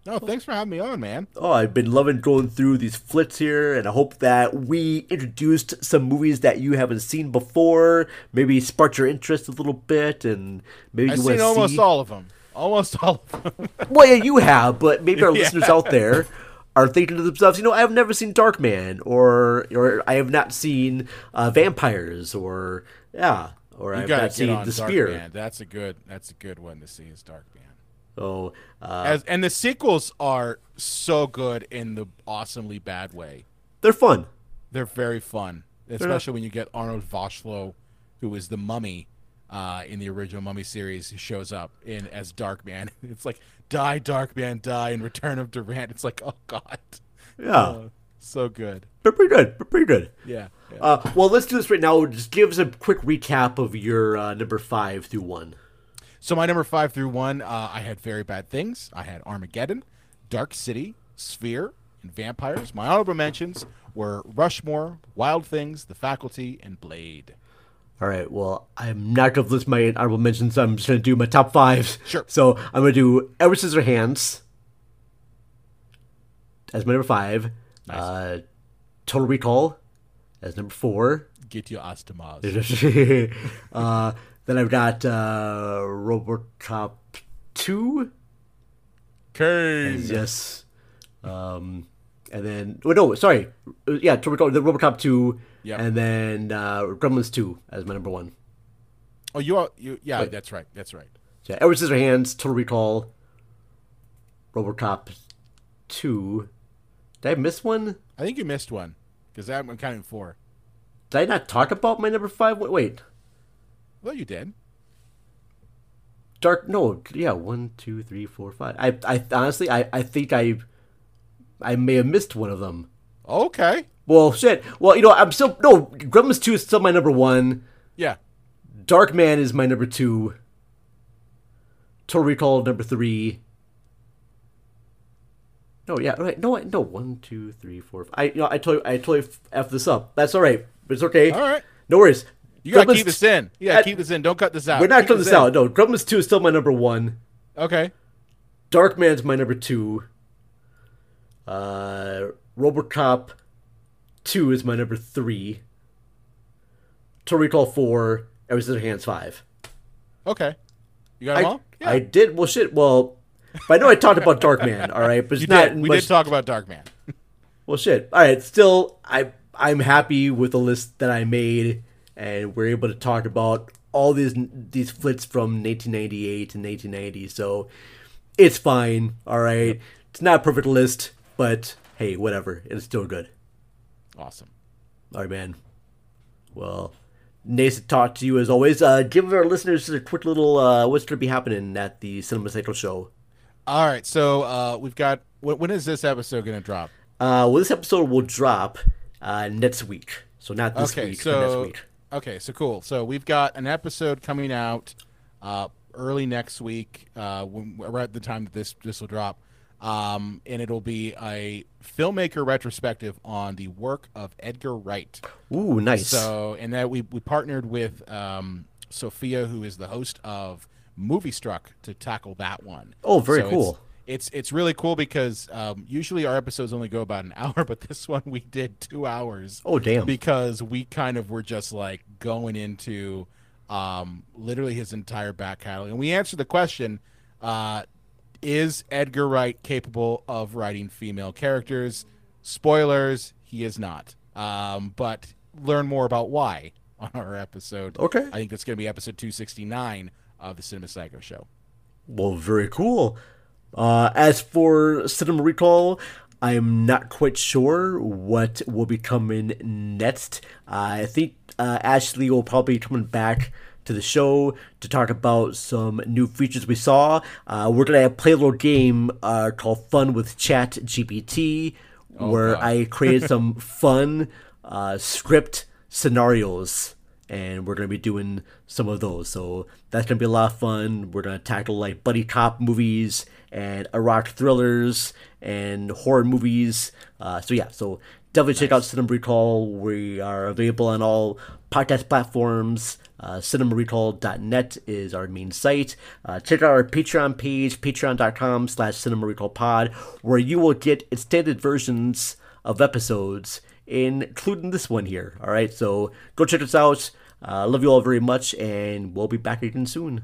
No, thanks for having me on, man. Oh, I've been loving going through these flits here, and I hope that we introduced some movies that you haven't seen before. Maybe sparked your interest a little bit, and maybe I've you want seen to almost see. all of them. Almost all of them. Well, yeah, you have, but maybe our Yeah. listeners out there are thinking to themselves, you know, I've never seen Darkman, or or I have not seen uh, vampires, or yeah, or you I've gotta not seen the Dark Spear. Man. That's a good. That's a good one to see. Is Dark Oh, uh, As, and the sequels are so good in the awesomely bad way. they're fun. They're very fun, not- especially when you get Arnold Vosloo, who is the mummy uh, in the original Mummy series, who shows up in as Dark Man. It's like die, Dark Man, die, in Return of Durant. It's like oh god, Yeah. Oh, so good. They're pretty good. They're pretty good. Yeah, yeah. Uh, well, let's do this right now. Just give us a quick recap of your uh, number five through one. So my number five through one, uh, I had very bad things. I had Armageddon, Dark City, Sphere, and Vampires. My honorable mentions were Rushmore, Wild Things, The Faculty, and Blade. All right. Well, I'm not going to list my honorable mentions. I'm just going to do my top five. Sure. So I'm going to do Edward Scissorhands as my number five. Nice. Uh, Total Recall as number four. Get your Astamaz. uh, then I've got uh, RoboCop 2. Cain. Yes. Um, and then, oh, no, sorry. Yeah, Total Recall, the RoboCop 2. Yep. And then uh, Gremlins 2 as my number one. Oh, you are you? Yeah, Wait. that's right. That's right. So, Edward Scissorhands, Total Recall, RoboCop 2. Did I miss one? I think you missed one because I'm counting four. Did I not talk about my number five? Wait. Well, you did. Dark. No, yeah, one, two, three, four, five. I, I honestly, I, I think I, I may have missed one of them. Okay. Well, shit. Well, you know, I'm still no. Gremlins two is still my number one. Yeah. Dark Man is my number two. Total Recall number three. No, yeah, right. No, no. One, two, three, four. Five. I, you know, I totally, I totally f this up. That's all right. But it's okay. All right. No worries. You gotta keep this in. You gotta keep this in. Don't cut this out. We're not Keep cutting this in. out. No, Gremlins two is still my number one. Okay. Dark Man's my number two. Uh, RoboCop two is my number three. Total Recall four. Edward Scissorhands five. Okay. You got them I, all? I did. Well, shit. Well, but I know I talked about Dark Man. All right, but it's You not. did. We much- did talk about Dark Man. Well, shit. All right. Still, I I'm happy with the list that I made, and we're able to talk about all these these flicks from 1998 to 1990. So it's fine. All right. It's not a perfect list, but hey, whatever. It's still good. Awesome. All right, man. Well, nice to talk to you as always. Uh, give our listeners a quick little uh, what's going to be happening at the Cinema Psycho show. All right. So uh, we've got. When, when is this episode going to drop? Uh, well, this episode will drop uh, next week. So not this okay. week, so but next week. Okay. So cool. So we've got an episode coming out uh, early next week. Uh, when, right at the time that this this will drop. Um, and it'll be a filmmaker retrospective on the work of Edgar Wright. Ooh, nice. So, and that we, we partnered with um, Sophia, who is the host of Movie Struck, to tackle that one. Oh, very So cool. It's, it's really cool because um, usually our episodes only go about an hour, but this one we did two hours. Oh, damn. Because we kind of were just like going into um, literally his entire back catalog, and we answered the question: uh, Is Edgar Wright capable of writing female characters? Spoilers: He is not. Um, but learn more about why on our episode. Okay. I think that's going to be episode 269 of the Cinema Psycho Show. Well, very cool. Uh, as for Cinema Recall, I'm not quite sure what will be coming next. Uh, I think uh, Ashley will probably be coming back to the show to talk about some new features we saw. Uh, we're gonna play a little game uh, called Fun with Chat GPT, Oh, where God. I created some fun uh, script scenarios and we're gonna be doing some of those. So that's gonna be a lot of fun. We're gonna tackle like buddy cop movies and erotic thrillers and horror movies. Uh, so yeah, so definitely check out Cinema Recall. We are available on all podcast platforms. Uh, cinemarecall.net is our main site. Uh, check out our Patreon page, patreon.com slash cinemarecallpod, where you will get extended versions of episodes, including this one here. All right, so go check us out. Uh, love you all very much, and we'll be back again soon.